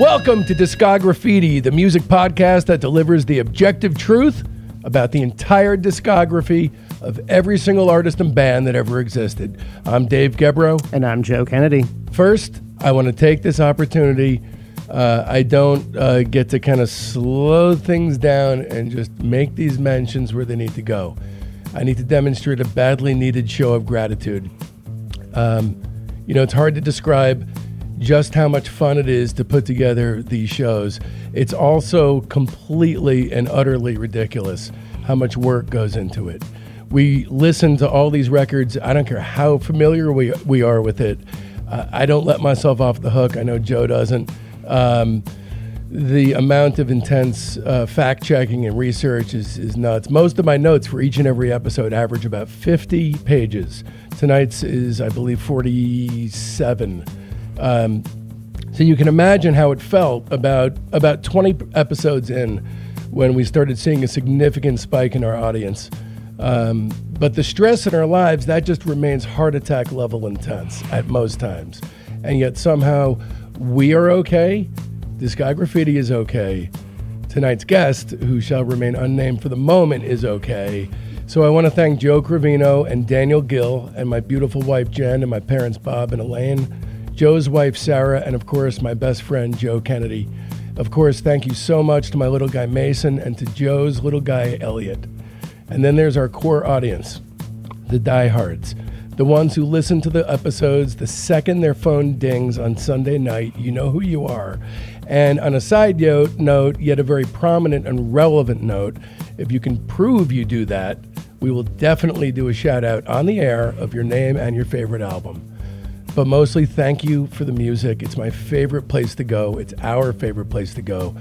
Welcome to Discography, the music podcast that delivers the objective truth about the entire discography of every single artist and band that ever existed. I'm Dave Gebroe. And I'm Joe Kennedy. First, I want to take this opportunity. Uh, I don't uh, get to kind of slow things down and just make these mentions where they need to go. I need to demonstrate a badly needed show of gratitude. Um, you know, it's hard to describe just how much fun it is to put together these shows. It's also completely and utterly ridiculous how much work goes into it. We listen to all these records. I don't care how familiar we, we are with it. Uh, I don't let myself off the hook. I know Joe doesn't. Um, the amount of intense uh, fact checking and research is, is nuts. Most of my notes for each and every episode average about 50 pages. Tonight's is, I believe, 47. Um, so you can imagine how it felt about about 20 episodes in when we started seeing a significant spike in our audience. Um, but the stress in our lives that just remains heart attack level intense at most times, and yet somehow we are okay. This guy graffiti is okay. Tonight's guest, who shall remain unnamed for the moment, is okay. So I want to thank Joe Cravino and Daniel Gill and my beautiful wife Jen and my parents Bob and Elaine Joe's wife, Sarah, and of course, my best friend, Joe Kennedy. Of course, thank you so much to my little guy, Mason, and to Joe's little guy, Elliot. And then there's our core audience, the diehards, the ones who listen to the episodes the second their phone dings on Sunday night. You know who you are. And on a side note, yet a very prominent and relevant note, if you can prove you do that, we will definitely do a shout out on the air of your name and your favorite album. But mostly, thank you for the music. It's my favorite place to go. It's our favorite place to go.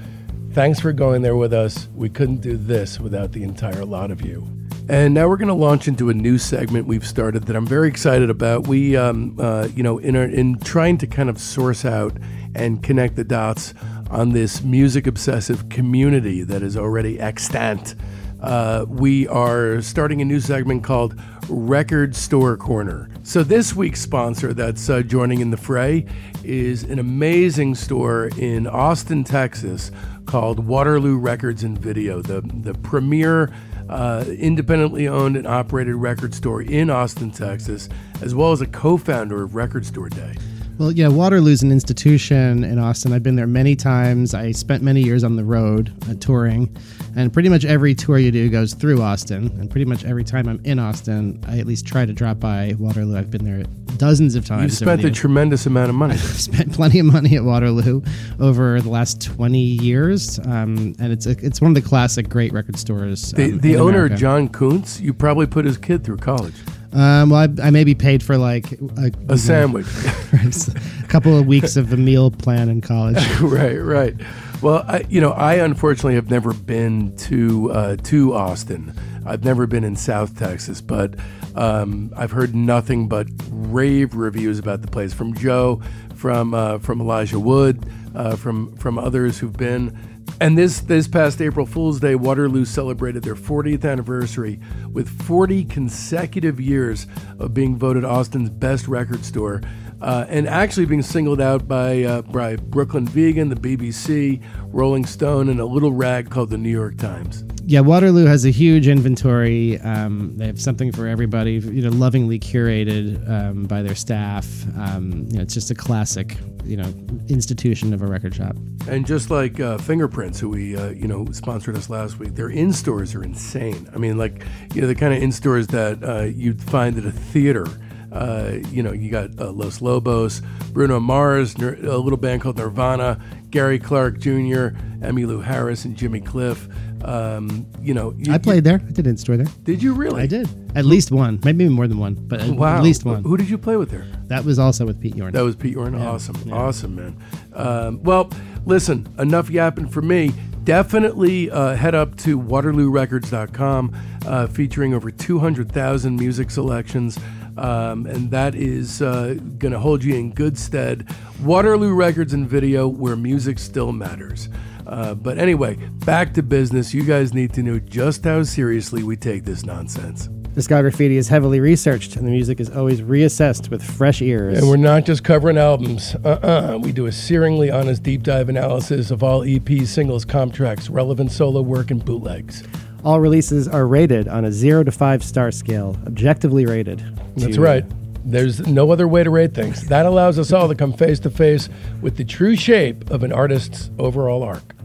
Thanks for going there with us. We couldn't do this without the entire lot of you. And now we're going to launch into a new segment we've started that I'm very excited about. We, um, uh, you know, in, our, in trying to kind of source out and connect the dots on this music obsessive community that is already extant, uh, we are starting a new segment called Record Store Corner. So, this week's sponsor that's uh, joining in the fray is an amazing store in Austin, Texas called Waterloo Records and Video, the, the premier uh, independently owned and operated record store in Austin, Texas, as well as a co founder of Record Store Day. Well, yeah, Waterloo's an institution in Austin. I've been there many times. I spent many years on the road uh, touring, and pretty much every tour you do goes through Austin. And pretty much every time I'm in Austin, I at least try to drop by Waterloo. I've been there dozens of times. You've spent a tremendous amount of money. I've spent plenty of money at Waterloo over the last 20 years, um, and it's a, it's one of the classic great record stores. The, um, the owner, America. John Kunz, you probably put his kid through college. Um, well, I, I maybe paid for like a, a sandwich, a couple of weeks of the meal plan in college. right, right. Well, I, you know, I unfortunately have never been to uh, to Austin. I've never been in South Texas, but um, I've heard nothing but rave reviews about the place from Joe, from uh, from Elijah Wood, uh, from from others who've been. And this this past April Fool's Day, Waterloo celebrated their 40th anniversary with 40 consecutive years of being voted Austin's best record store, uh, and actually being singled out by uh, by Brooklyn Vegan, the BBC, Rolling Stone, and a little rag called the New York Times yeah, Waterloo has a huge inventory. Um, they have something for everybody. You know, lovingly curated um, by their staff. Um, you know, it's just a classic, you know, institution of a record shop. And just like uh, Fingerprints, who we uh, you know sponsored us last week, their in stores are insane. I mean, like you know, the kind of in stores that uh, you'd find at a theater. Uh, you know, you got uh, Los Lobos, Bruno Mars, a little band called Nirvana, Gary Clark Jr., Emmylou Harris, and Jimmy Cliff. Um, you know, you, I played there. I did in store there. Did you really? I did. At least one, maybe more than one, but at, wow. at least one. Who did you play with there? That was also with Pete Yorn. That was Pete Yorn. Yeah. Awesome, yeah. awesome, man. Um, well, listen, enough yapping for me. Definitely uh, head up to WaterlooRecords.com, uh, featuring over 200,000 music selections. Um, and that is uh, going to hold you in good stead. Waterloo Records and Video, where music still matters. Uh, but anyway, back to business. You guys need to know just how seriously we take this nonsense. Discography is heavily researched, and the music is always reassessed with fresh ears. And we're not just covering albums. Uh-uh. We do a searingly honest deep dive analysis of all EPs, singles, comp tracks, relevant solo work, and bootlegs. All releases are rated on a zero to five star scale, objectively rated. That's to- right. There's no other way to rate things. That allows us all to come face to face with the true shape of an artist's overall arc.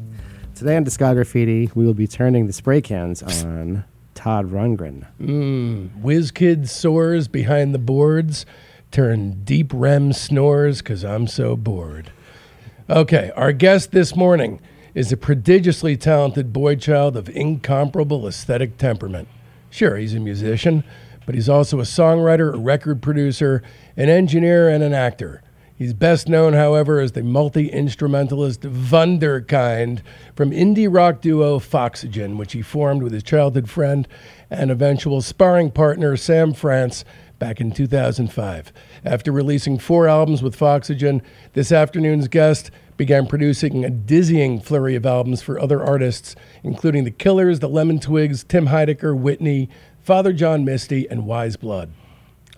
Today on Discography, we will be turning the spray cans on Todd Rundgren. Mm, Whiz kid soars behind the boards, turn deep REM snores because I'm so bored. Okay, our guest this morning is a prodigiously talented boy child of incomparable aesthetic temperament. Sure, he's a musician, but he's also a songwriter, a record producer, an engineer, and an actor. He's best known, however, as the multi instrumentalist Wunderkind from indie rock duo Foxygen, which he formed with his childhood friend and eventual sparring partner Sam France back in 2005. After releasing four albums with Foxygen, this afternoon's guest began producing a dizzying flurry of albums for other artists, including The Killers, The Lemon Twigs, Tim Heidecker, Whitney, Father John Misty, and Wise Blood.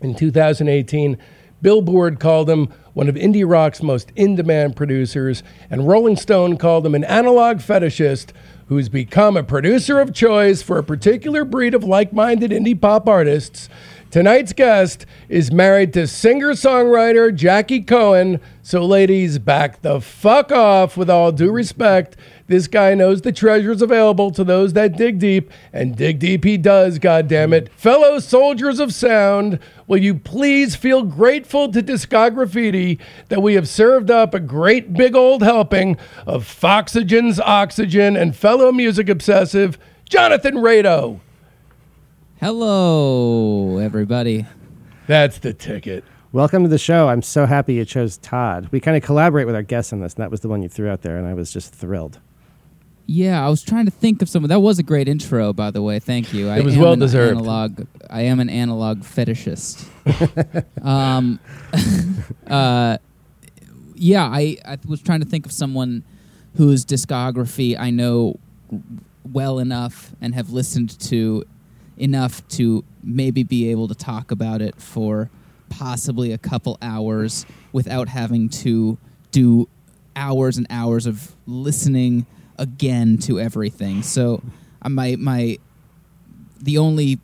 In 2018, Billboard called him one of indie rock's most in demand producers, and Rolling Stone called him an analog fetishist who's become a producer of choice for a particular breed of like minded indie pop artists. Tonight's guest is married to singer songwriter Jackie Cohen. So, ladies, back the fuck off with all due respect. This guy knows the treasures available to those that dig deep, and dig deep he does, goddammit. Fellow soldiers of sound, will you please feel grateful to Discography that we have served up a great big old helping of Foxygen's Oxygen and fellow music obsessive, Jonathan Rado. Hello, everybody. That's the ticket. Welcome to the show. I'm so happy you chose Todd. We kind of collaborate with our guests on this, and that was the one you threw out there, and I was just thrilled. Yeah, I was trying to think of someone. That was a great intro, by the way. Thank you. I It was am well an deserved. Analog. I am an analog fetishist. um, uh, yeah, I, I was trying to think of someone whose discography I know well enough and have listened to enough to maybe be able to talk about it for possibly a couple hours without having to do hours and hours of listening again to everything. So uh, my my the only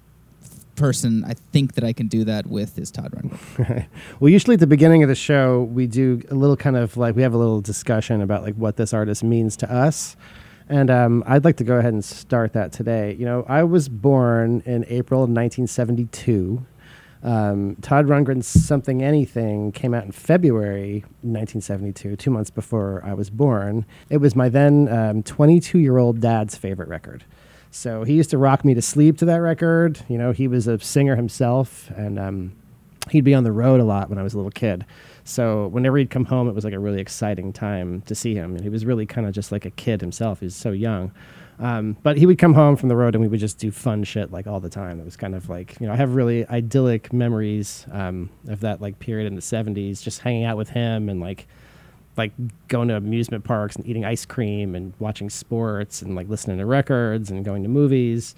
person I think that I can do that with is Todd Rundgren. Well, usually at the beginning of the show, we do a little kind of like we have a little discussion about like what this artist means to us. And um, I'd like to go ahead and start that today. You know, I was born in April of 1972. Um, Todd Rundgren's Something Anything came out in February 1972, two months before I was born. It was my then 22 year old dad's favorite record. So he used to rock me to sleep to that record. You know, he was a singer himself, and um, he'd be on the road a lot when I was a little kid. So whenever he'd come home, it was like a really exciting time to see him. And he was really kind of just like a kid himself. He was so young. Um, but he would come home from the road and we would just do fun shit like all the time. It was kind of like, you know, I have really idyllic memories um, of that like period in the 70s, just hanging out with him and like, like going to amusement parks and eating ice cream and watching sports and like listening to records and going to movies.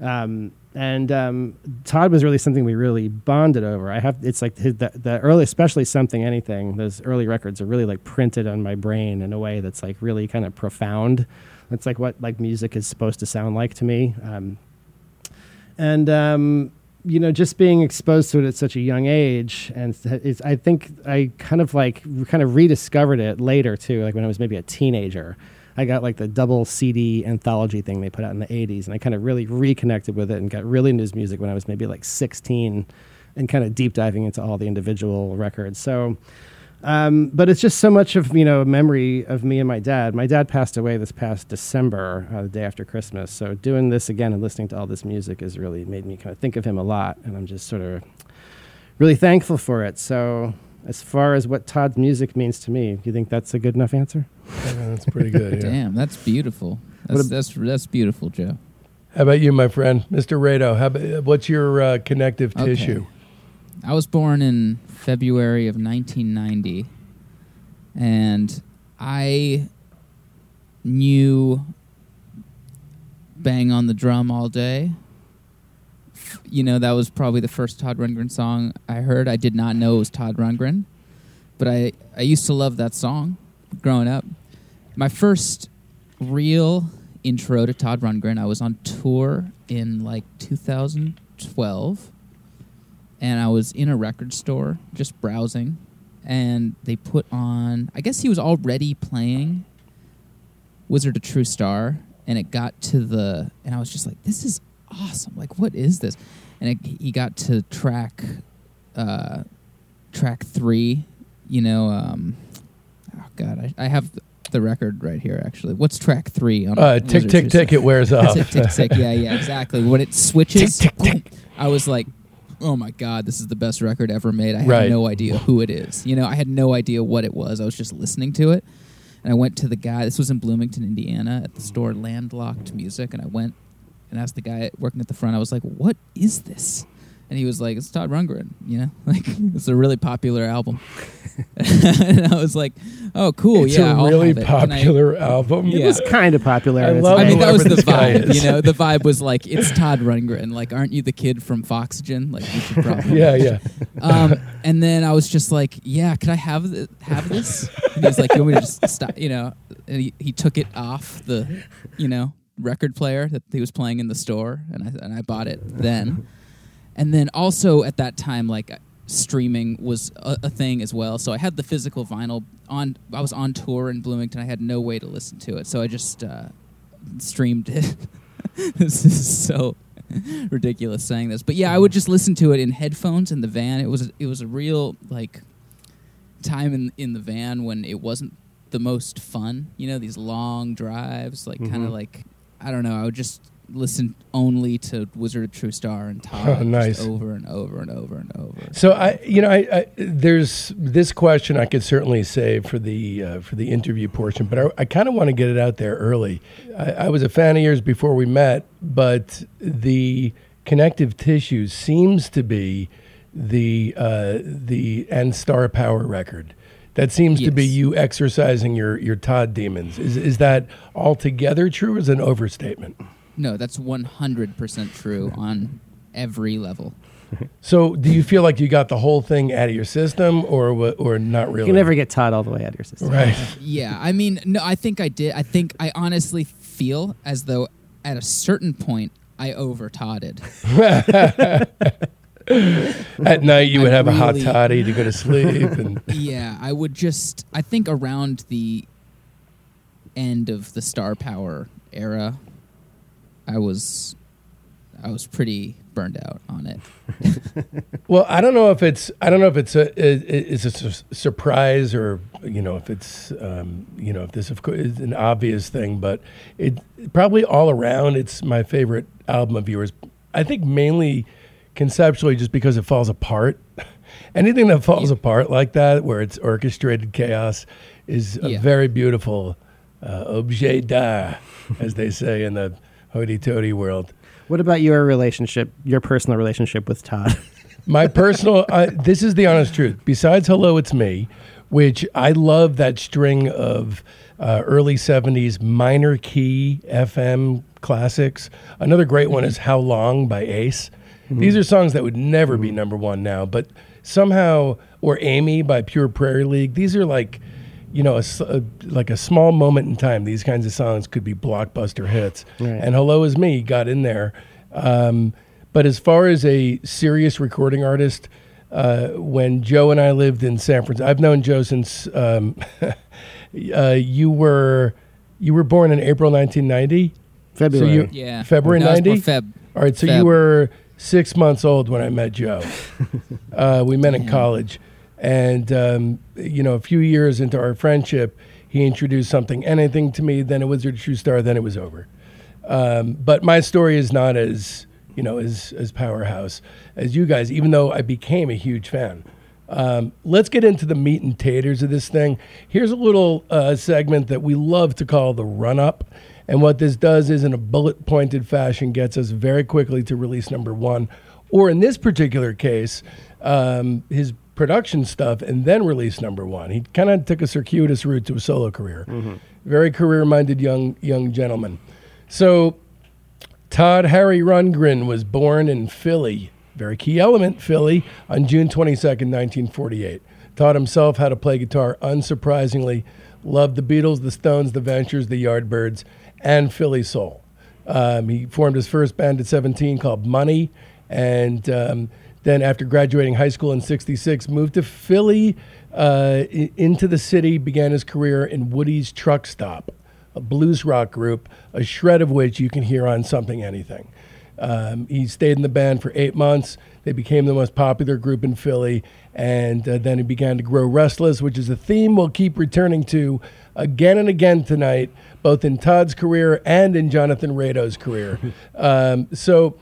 Um, and um, Todd was really something we really bonded over. I have it's like his, the, the early, especially something anything. Those early records are really like printed on my brain in a way that's like really kind of profound. It's like what like music is supposed to sound like to me. Um, and um, you know, just being exposed to it at such a young age, and it's, I think I kind of like kind of rediscovered it later too, like when I was maybe a teenager. I got like the double CD anthology thing they put out in the 80s, and I kind of really reconnected with it and got really into his music when I was maybe like 16 and kind of deep diving into all the individual records. So, um, but it's just so much of you know a memory of me and my dad. My dad passed away this past December, uh, the day after Christmas. So doing this again and listening to all this music has really made me kind of think of him a lot, and I'm just sort of really thankful for it. So as far as what Todd's music means to me, do you think that's a good enough answer? Yeah, that's pretty good. Yeah. Damn, that's beautiful. That's a- that's that's beautiful, Joe. How about you, my friend, Mr. Rado? How about, what's your uh, connective Okay. tissue? I was born in February of 1990, and I knew Bang on the Drum all day f- you know, that was probably the first Todd Rundgren song I heard. I did not know it was Todd Rundgren, but I I used to love that song growing up. My first real intro to Todd Rundgren, I was on tour in like 2012, and I was in a record store just browsing, and they put on. I guess he was already playing Wizard of True Star, and it got to the, and I was just like, this is awesome. Like, what is this? And it, he got to track, uh, track three. You know, um, oh god, I, I have the record right here. Actually, what's track three on Uh, tick, of tick, tick, it wears off. tick, tick, tick. Yeah, yeah, exactly. When it switches, Tick, tick, tick. I was like, oh my god, this is the best record ever made. I had Right. no idea who it is. You know, I had no idea what it was. I was just listening to it. And I went to the guy, this was in Bloomington, Indiana, at the store Landlocked Music. And I went and asked the guy working at the front, I was like, what is this? And he was like, it's Todd Rundgren, you know? Like, it's a really popular album. and I was like, oh, cool. it's yeah, a I'll really have it. Can I- popular album. Yeah. It was kind of popular. I love I mean, that was the vibe. You know, the vibe was like, it's Todd Rundgren. Like, aren't you the kid from Foxygen? Like, you should probably. yeah, yeah. Um, and then I was just like, yeah, could I have th- have this? And he was like, you want me to just stop? You know, and he, he took it off the, you know, record player that he was playing in the store, and I and I bought it then. And then also at that time, like streaming was a, a thing as well. So I had the physical vinyl on. I was on tour in Bloomington. I had no way to listen to it, so I just uh, streamed it. this is so ridiculous saying this, but yeah, I would just listen to it in headphones in the van. It was it was a real like time in in the van when it wasn't the most fun. You know, these long drives, like kind of like I don't know. I would just listen only to Wizard of True Star and Todd Oh, nice. over and over and over and over. So I, you know, I, I there's this question I could certainly save for the uh, for the interview portion, but I, I kind of want to get it out there early. I, I was a fan of yours before we met, but the connective tissue seems to be the uh, the and Star Power record. That seems to be you exercising your your Todd demons. Is is that altogether true? Or is it an overstatement? No, that's one hundred percent true on every level. So, do you feel like you got the whole thing out of your system, or or not really? You never get Todd all the way out of your system. right. Yeah, I mean, no, I think I did. I think I honestly feel as though at a certain point I over Todded. At night, you would I have a hot toddy to go to sleep, and yeah, I would just. I think around the end of the Star Power era, I was, I was pretty burned out on it. well, I don't know if it's I don't know if it's a it, it's a su- surprise or you know if it's um, you know if this of course is an obvious thing, but it probably all around it's my favorite album of yours. I think mainly conceptually just because it falls apart. Anything that falls Yeah. apart like that, where it's orchestrated chaos, is a Yeah. very beautiful uh, objet d'art, as they say in the hoity-toity world. What about your relationship, your personal relationship with Todd? My personal, uh, this is the honest truth. Besides Hello, It's Me, which I love that string of uh, early 70s minor key FM classics. Another great one is How Long by Ace. These are songs that would never be number one now, but somehow, or Amy by Pure Prairie League. These are like, you know, a s a like a small moment in time. These kinds of songs could be blockbuster hits. Right. And Hello Is Me got in there. Um, but as far as a serious recording artist, uh, when Joe and I lived in San Francisco, I've known Joe since um, uh, you were you were born in April 1990. February. you- Yeah, February No, I was born 90? Feb. All right, so Feb. you were six months old when I met Joe. uh, we met in college, and um, you know, a few years into our friendship, he introduced something, anything to me. Then it was a true star. Then it was over. Um, but my story is not as you know as as powerhouse as you guys. Even though I became a huge fan. Um, let's get into the meat and taters of this thing. Here's a little uh, segment that we love to call the run up. And what this does is, in a bullet pointed fashion, gets us very quickly to release number one. Or in this particular case, um, his production stuff and then release number one. He kind of took a circuitous route to a solo career. Very career minded young, young gentleman. So, Todd Harry Rundgren was born in Philly, very key element, Philly, on June 22nd, 1948. Todd himself how to play guitar unsurprisingly, loved the Beatles, the Stones, the Ventures, the Yardbirds, and Philly Soul. Um, he formed his first band at 17 called Money, and um, then after graduating high school in 66, moved to Philly, uh, into the city, began his career in Woody's Truck Stop, a blues rock group, a shred of which you can hear on Something Anything. Um, he stayed in the band for eight months. They became the most popular group in Philly, and uh, then he began to grow restless, which is a theme we'll keep returning to again and again tonight, both in Todd's career and in Jonathan Rado's career. um, so,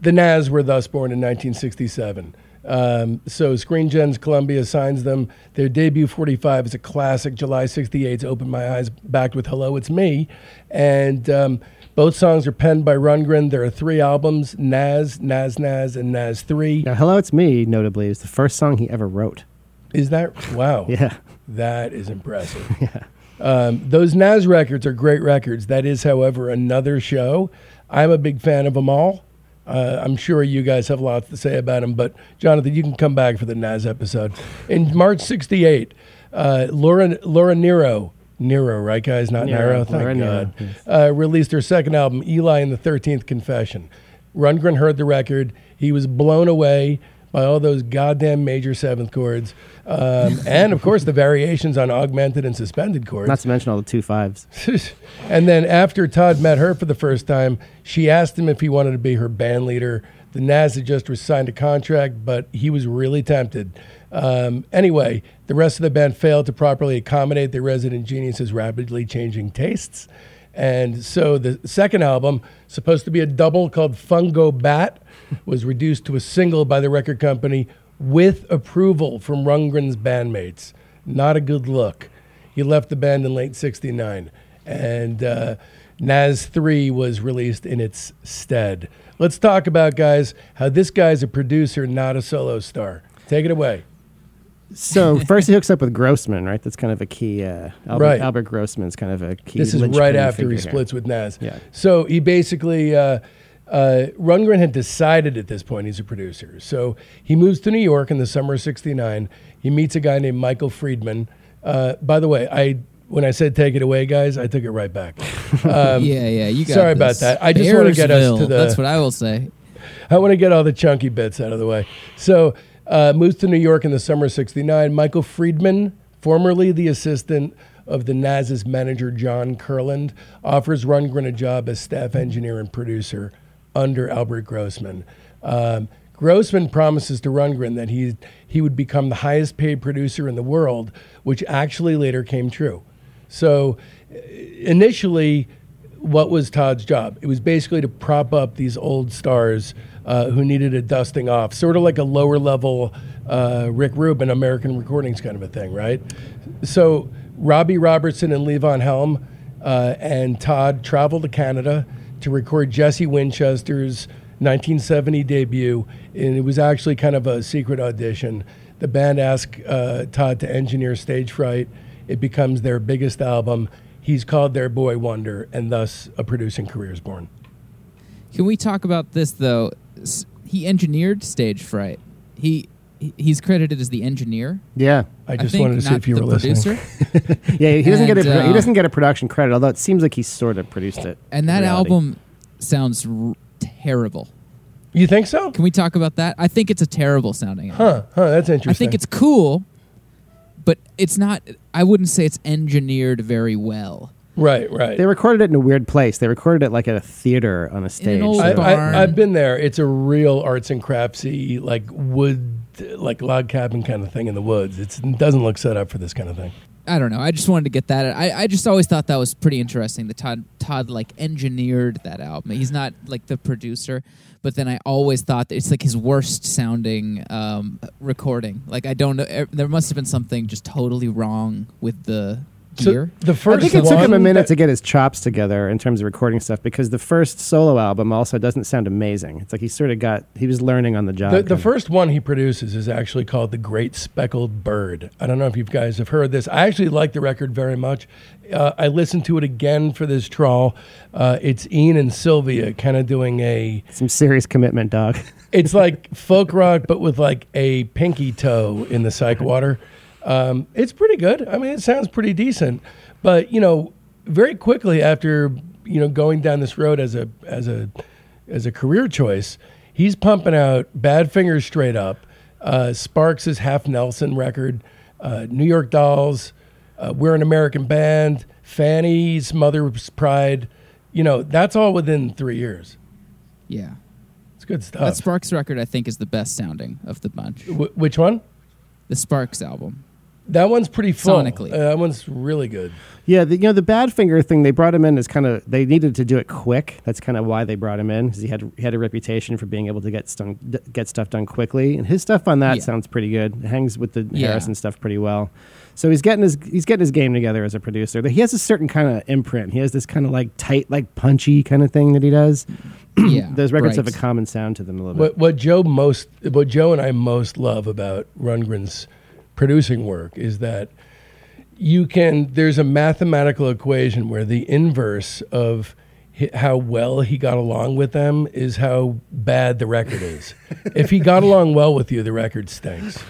the Nazz were thus born in 1967. Um, so Screen Gems Columbia signs them. Their debut 45 is a classic. July 68's Open My Eyes, backed with Hello, It's Me. And um, both songs are penned by Rundgren. There are three albums Nazz, Nazz Nazz, and Nazz 3. Now, Hello, It's Me, notably, is the first song he ever wrote. Is that? Wow. Yeah. That is impressive. Um, those Nazz records are great records. That is, however, another show. I'm a big fan of them all. Uh, I'm sure you guys have lots to say about them, but Jonathan, you can come back for the Nazz episode. In March '68, uh, Laura Laura Nyro, Nero, right, guys, not Nero, Nero. Thank Laura Nyro, God. yes. Uh, released her second album, Eli and the Thirteenth Confession. Rundgren heard the record. He was blown away by all those goddamn major seventh chords, um, and of course the variations on augmented and suspended chords. Not to mention all the two fives. and then after Todd met her for the first time, she asked him if he wanted to be her band leader. The Nazz had just signed a contract, but he was really tempted. Um, anyway, the rest of the band failed to properly accommodate the resident genius's rapidly changing tastes. And so the second album, supposed to be a double called Fungo Bat, was reduced to a single by the record company with approval from Rundgren's bandmates. Not a good look. He left the band in late 69, and uh, Nazz 3 was released in its stead. Let's talk about, guys, how this guy's a producer, not a solo star. Take it away. So first he hooks up with Grossman, right? That's kind of a key. Uh, Albert, Right. Albert Grossman's kind of a key. This is right after he here. splits with Nazz. Yeah. So he basically, uh, uh, Rundgren had decided at this point he's a producer. So he moves to New York in the summer of '69. He meets a guy named Michael Friedman. Uh, by the way, I when I said take it away, guys, I took it right back. Um, yeah, yeah. You got sorry about that. I just wanna get us to the- That's what I will say. I want to get all the chunky bits out of the way. So, uh, moves to New York in the summer of 69. Michael Friedman, formerly the assistant of the Nazz's manager, John Kurland, offers Rundgren a job as staff engineer and producer under Albert Grossman. Um, Grossman promises to Rundgren that he, he would become the highest paid producer in the world, which actually later came true. So, uh, initially, what was Todd's job? It was basically to prop up these old stars uh, who needed a dusting off, sort of like a lower level uh, Rick Rubin, American Recordings kind of a thing, right? So Robbie Robertson and Levon Helm uh, and Todd traveled to Canada to record Jesse Winchester's 1970 debut, and it was actually kind of a secret audition. The band asked uh, Todd to engineer Stage Fright. It becomes their biggest album. He's called their boy wonder, and thus a producing career is born. Can we talk about this though? He engineered Stage Fright. He he's credited as the engineer. Yeah, I just think, wanted to see if you the were listening. producer. yeah. He doesn't get a And, produ- he uh, doesn't get a production credit, although it seems like he sort of produced it. and that album sounds r- terrible. You think so? Can we talk about that? I think it's a terrible sounding album. Huh? Huh? That's interesting. I think it's cool, but it's not. I wouldn't say it's engineered very well. right. Right. They recorded it in a weird place. They recorded it like at a theater on a stage. old I, So- barn. I, I've been there. It's a real arts and craftsy, like wood, like log cabin kind of thing in the woods. It's, it doesn't look set up for this kind of thing. I don't know. I just wanted to get that. I, I just always thought that was pretty interesting. That Todd Todd like engineered that album. He's not like the producer, but then I always thought that it's like his worst sounding um, recording. Like I don't know. er, There must have been something just totally wrong with the So gear. the I think it took him a minute to get his chops together in terms of recording stuff because the first solo album also doesn't sound amazing. It's like he sort of got he was learning on the job. The, the first one he produces is actually called The Great Speckled Bird. I don't know if you guys have heard this. I actually like the record very much. Uh, I listened to it again for this trawl. Uh, it's Ian and Sylvia kind of doing a. some serious commitment, dog. It's like folk rock, but with like a pinky toe in the psych water. Um, it's pretty good. I mean, it sounds pretty decent. But you know, very quickly after you know going down this road as a as a as a career choice, he's pumping out Badfinger's straight up, uh, Sparks' Half Nelson record, uh, New York Dolls, uh, We're an American Band, Fanny's Mother's Pride. You know, that's all within three years. Yeah. It's good stuff. That Sparks record, I think, is the best sounding of the bunch. Wh- which one? The Sparks album. That one's pretty full. Sonically. Uh, that one's really good. Yeah, the, you know the Badfinger thing. They brought him in as kind of they needed to do it quick. That's kind of why they brought him in because he had he had a reputation for being able to get stung, d- get stuff done quickly. And his stuff on that Yeah. sounds pretty good. It hangs with the Yeah. Harrison stuff pretty well. So he's getting his he's getting his game together as a producer. But he has a certain kind of imprint. He has this kind of like tight, like punchy kind of thing that he does. yeah. Those records have a common sound to them a little What bit. what Joe most what Joe and I most love about Rundgren's producing work is that you can there's a mathematical equation where the inverse of how well he got along with them is how bad the record is. if he got along well with you, the record stinks.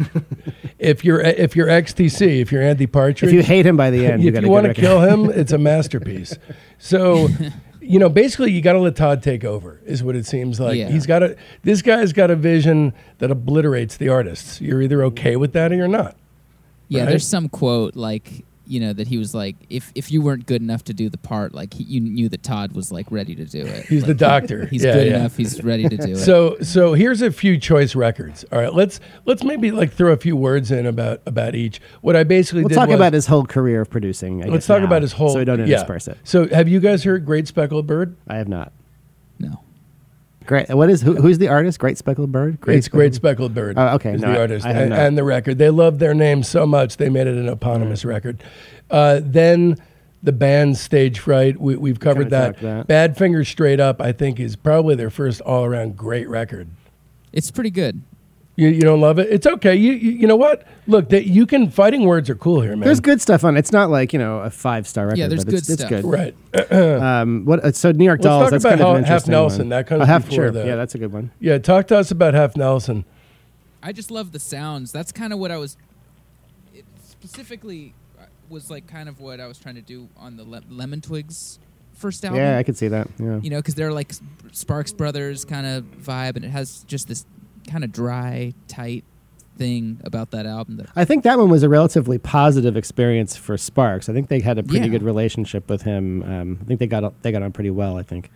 if you're if you're XTC, if you're Andy Partridge, If you hate him by the end, if you want to kill him, it's a masterpiece. So, you know, basically, you got to let Todd take over, is what it seems like. Yeah. He's got a. This guy's got a vision that obliterates the artists. You're either okay with that or you're not. Yeah, right? there's some quote like you know that he was like, if if you weren't good enough to do the part, like he, you knew that Todd was like ready to do it. He's the Like, doctor. He's Yeah, good yeah. enough. He's ready to do it. So, so here's a few choice records. All right, let's let's maybe like throw a few words in about about each. What I basically We'll did talk was- about his whole career of producing. I Let's guess, talk now, about his whole. so we don't yeah. it. So, have you guys heard "Great Speckled Bird"? I have not. No. Great. What is who, who's the artist? Great Speckled Bird. it's Great Speckled- Speckled Bird. Oh, okay. is No, the I- artist I have and, and the record. They love their name so much they made it an eponymous record. Uh, then the band Stage Fright. We, we've covered that. that. Badfinger Straight Up. I think is probably their first all around great record. It's pretty good. You, you don't love it? It's okay. You you, you know what? Look, that you can. Fighting words are cool here, man. There's good stuff on it. It's not like you know a five star record. Yeah, there's but it's, good it's stuff. good. Right. Um, what? Uh, so New York Let's Dolls. talk That's about kind of how- an Half interesting Nelson, one. that comes oh, half, before sure. that. Yeah, that's a good one. Yeah. Talk to us about Half Nelson. I just love the sounds. That's kind of what I was it specifically uh, was like kind of what I was trying to do on the Le- Lemon Twigs first album. Yeah, I could see that. Yeah. you know, because they're like Sparks Brothers kind of vibe, and it has just this kind of dry, tight thing about that album. That I think that one was a relatively positive experience for Sparks. I think they had a pretty Yeah. good relationship with him. Um, I think they got they got on pretty well. I think.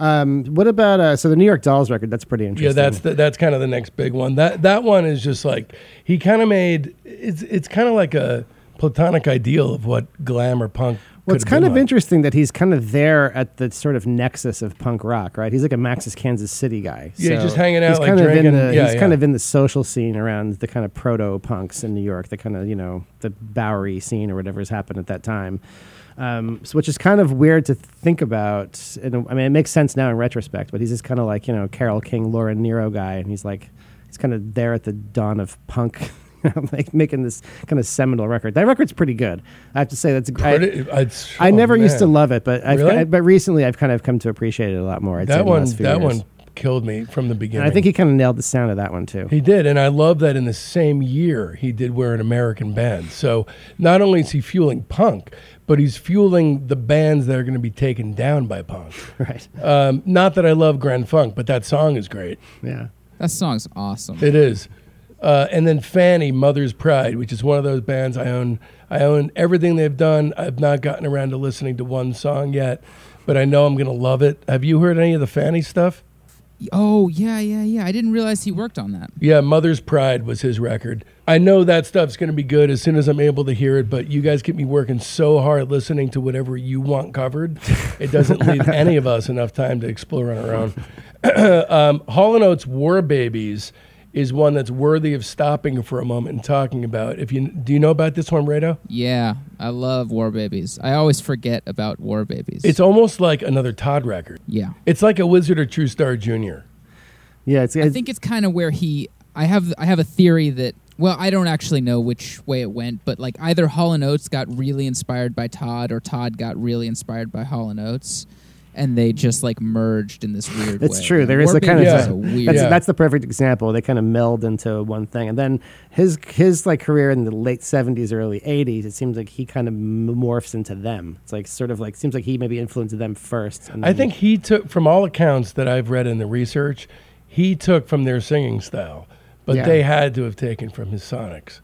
Um, what about uh, so the New York Dolls record? That's pretty interesting. Yeah, that's the, that's kind of the next big one. That that one is just like he kind of made it's it's kind of like a platonic ideal of what glam or punk. Well, it's kind of like. interesting that he's kind of there at the sort of nexus of punk rock, right? He's like a Max's Kansas City guy. Yeah, So just hanging out, He's like, kind of in the Yeah, he's yeah. kind of in the social scene around the kind of proto punks in New York, the kind of you know the Bowery scene or whatever's happened at that time. Um, so which is kind of weird to think about. And, I mean, it makes sense now in retrospect, but he's just kind of like you know Carole King, Laura Nyro guy, and he's like he's kind of there at the dawn of punk. like making this kind of seminal record. That record's pretty good. I have to say that's I- Pretty- it's- I oh, never used to love it, but I've Really? I- but recently I've kind of come to appreciate it a lot more. I'd that in one. That years. one killed me from the beginning. And I think he kind of nailed the sound of that one too. He did, and I love that in the same year he did We're an American Band. So not only is he fueling punk, but he's fueling the bands that are going to be taken down by punk. right. Um, not that I love Grand Funk, but that song is great. Yeah. that song's awesome. It is. Uh, and then Fanny, Mother's Pride, which is one of those bands I own. I own everything they've done. I've not gotten around to listening to one song yet, but I know I'm going to love it. Have you heard any of the Fanny stuff? oh yeah, yeah, yeah. I didn't realize he worked on that. Yeah, Mother's Pride was his record. I know that stuff's going to be good as soon as I'm able to hear it, but you guys get me working so hard listening to whatever you want covered. It doesn't leave any of us enough time to explore on our own. um, Hall & Oates War Babies is one that's worthy of stopping for a moment and talking about. If you do you know about this one, Rado? Yeah, I love War Babies. I always forget about War Babies. It's almost like another Todd record. yeah. It's like a Wizard or True Star Jr. Yeah, it's, I think it's kind of where he. I have I have a theory that well I don't actually know which way it went, but like either Hall and Oates got really inspired by Todd or Todd got really inspired by Hall and Oates, and they just like merged in this weird. It's way. true. There is a kind of Yeah. a weird. that's, Yeah. that's the perfect example. They kind of meld into one thing, and then his his like career in the late seventies, early eighties. It seems like he kind of morphs into them. It's like sort of like seems like he maybe influenced them first. And I think he took, from all accounts that I've read in the research, he took from their singing style, but Yeah. they had to have taken from his sonics.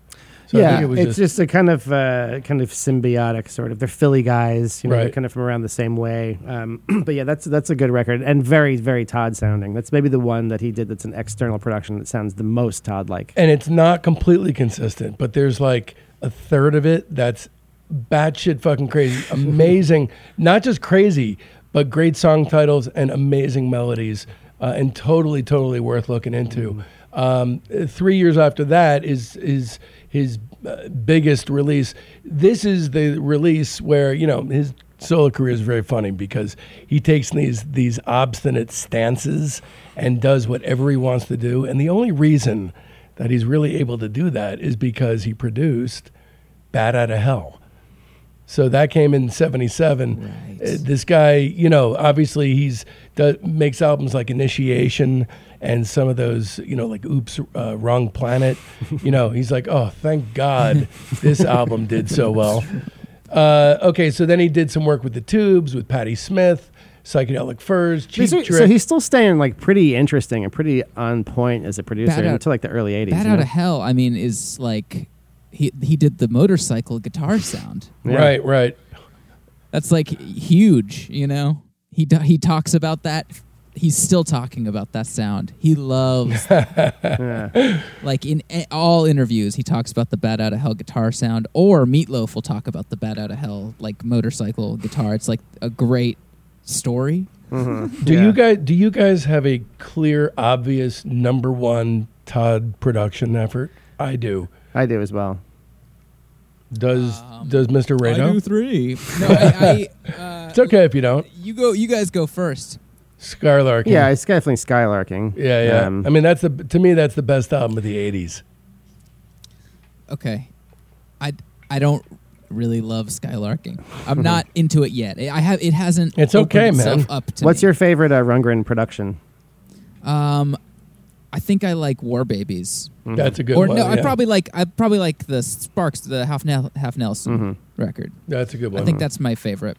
So yeah, it was it's just, just, a kind of uh, kind of symbiotic sort of. They're Philly guys, you know, they're kind of from around the same way. Um, but yeah, that's that's a good record and very very Todd sounding. That's maybe the one that he did that's an external production that sounds the most Todd like. and it's not completely consistent, but there's like a third of it that's batshit fucking crazy, amazing, not just crazy, but great song titles and amazing melodies, uh, and totally, totally worth looking into. Um, three years after that is is his uh, biggest release. This is the release where you know his solo career is very funny because he takes these these obstinate stances and does whatever he wants to do, and the only reason that he's really able to do that is because he produced Bat Out of Hell. So that came in '77. Right. Uh, This guy, you know, obviously he's does, makes albums like Initiation and some of those, you know, like Oops, uh, Wrong Planet. you know, he's like, oh, thank God this album did so well. Uh, okay, so then he did some work with the Tubes, with Patti Smith, Psychedelic Furs, Cheap So, Trick. so he's still staying like pretty interesting and pretty on point as a producer Bat Out- until like the early '80s. Bat Out know? of Hell. I mean, is like he he did the motorcycle guitar sound. Yeah. Right, right. That's like huge, you know. He he talks about that. He's still talking about that sound. He loves Yeah. like in all interviews he talks about the Bat Out of Hell guitar sound. Or Meatloaf will talk about the Bat Out of Hell like motorcycle guitar. It's like a great story. Mm-hmm. Do Yeah. you guys do you guys have a clear, obvious number one Todd production effort? I do. I do as well. Does Um, does Mr. Rado? three. No, I. I uh, It's okay if you don't. You go. You guys go first. Skylarking. Yeah, it's definitely skylarking. yeah, yeah. Um, I mean, that's the to me that's the best album of the '80s. Okay. I I don't really love skylarking. I'm not into it yet. I have it hasn't. It's okay, man. Up to What's me. your favorite uh, Rundgren production? Um, I think I like War Babies. That's a good or one. no, I probably like I probably like the Sparks, the Half Nel- Half Nelson Mhm. record. that's a good one. I think that's my favorite.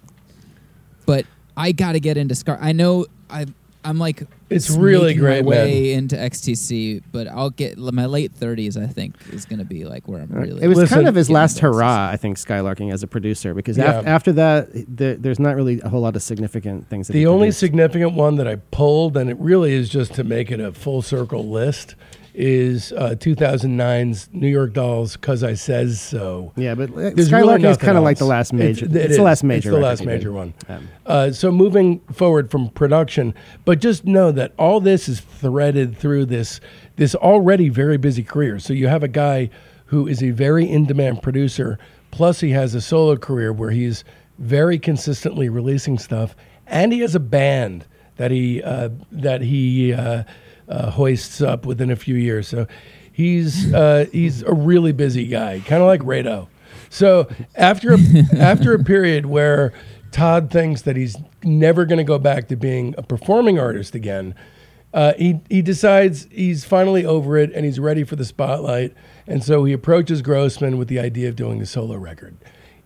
But I got to get into Scar. I know I I'm like It's really great, my way into XTC, but I'll get my late 30s. I think is going to be like where I'm really. Uh, it was Listen- kind of his last hurrah, I think, skylarking as a producer, because Yeah. af- after that, the, there's not really a whole lot of significant things. That he the only produced. significant one that I pulled, and it really is just to make it a full circle list, is uh, 2009's New York Dolls "Cause I Sez So." yeah, but uh, There's skylarking really is kind of like the last major. It's, it it's is. the last major. It's the last major one. Um, Uh, so moving forward from production, but just know that all this is threaded through this this already very busy career. So you have a guy who is a very in demand producer, plus he has a solo career where he's very consistently releasing stuff, and he has a band that he uh, that he uh, hoists up within a few years. So he's uh, he's a really busy guy, kind of like Rado. So after a, after a period where Todd thinks that he's never going to go back to being a performing artist again, uh, he he decides he's finally over it and he's ready for the spotlight, and so he approaches Grossman with the idea of doing a solo record.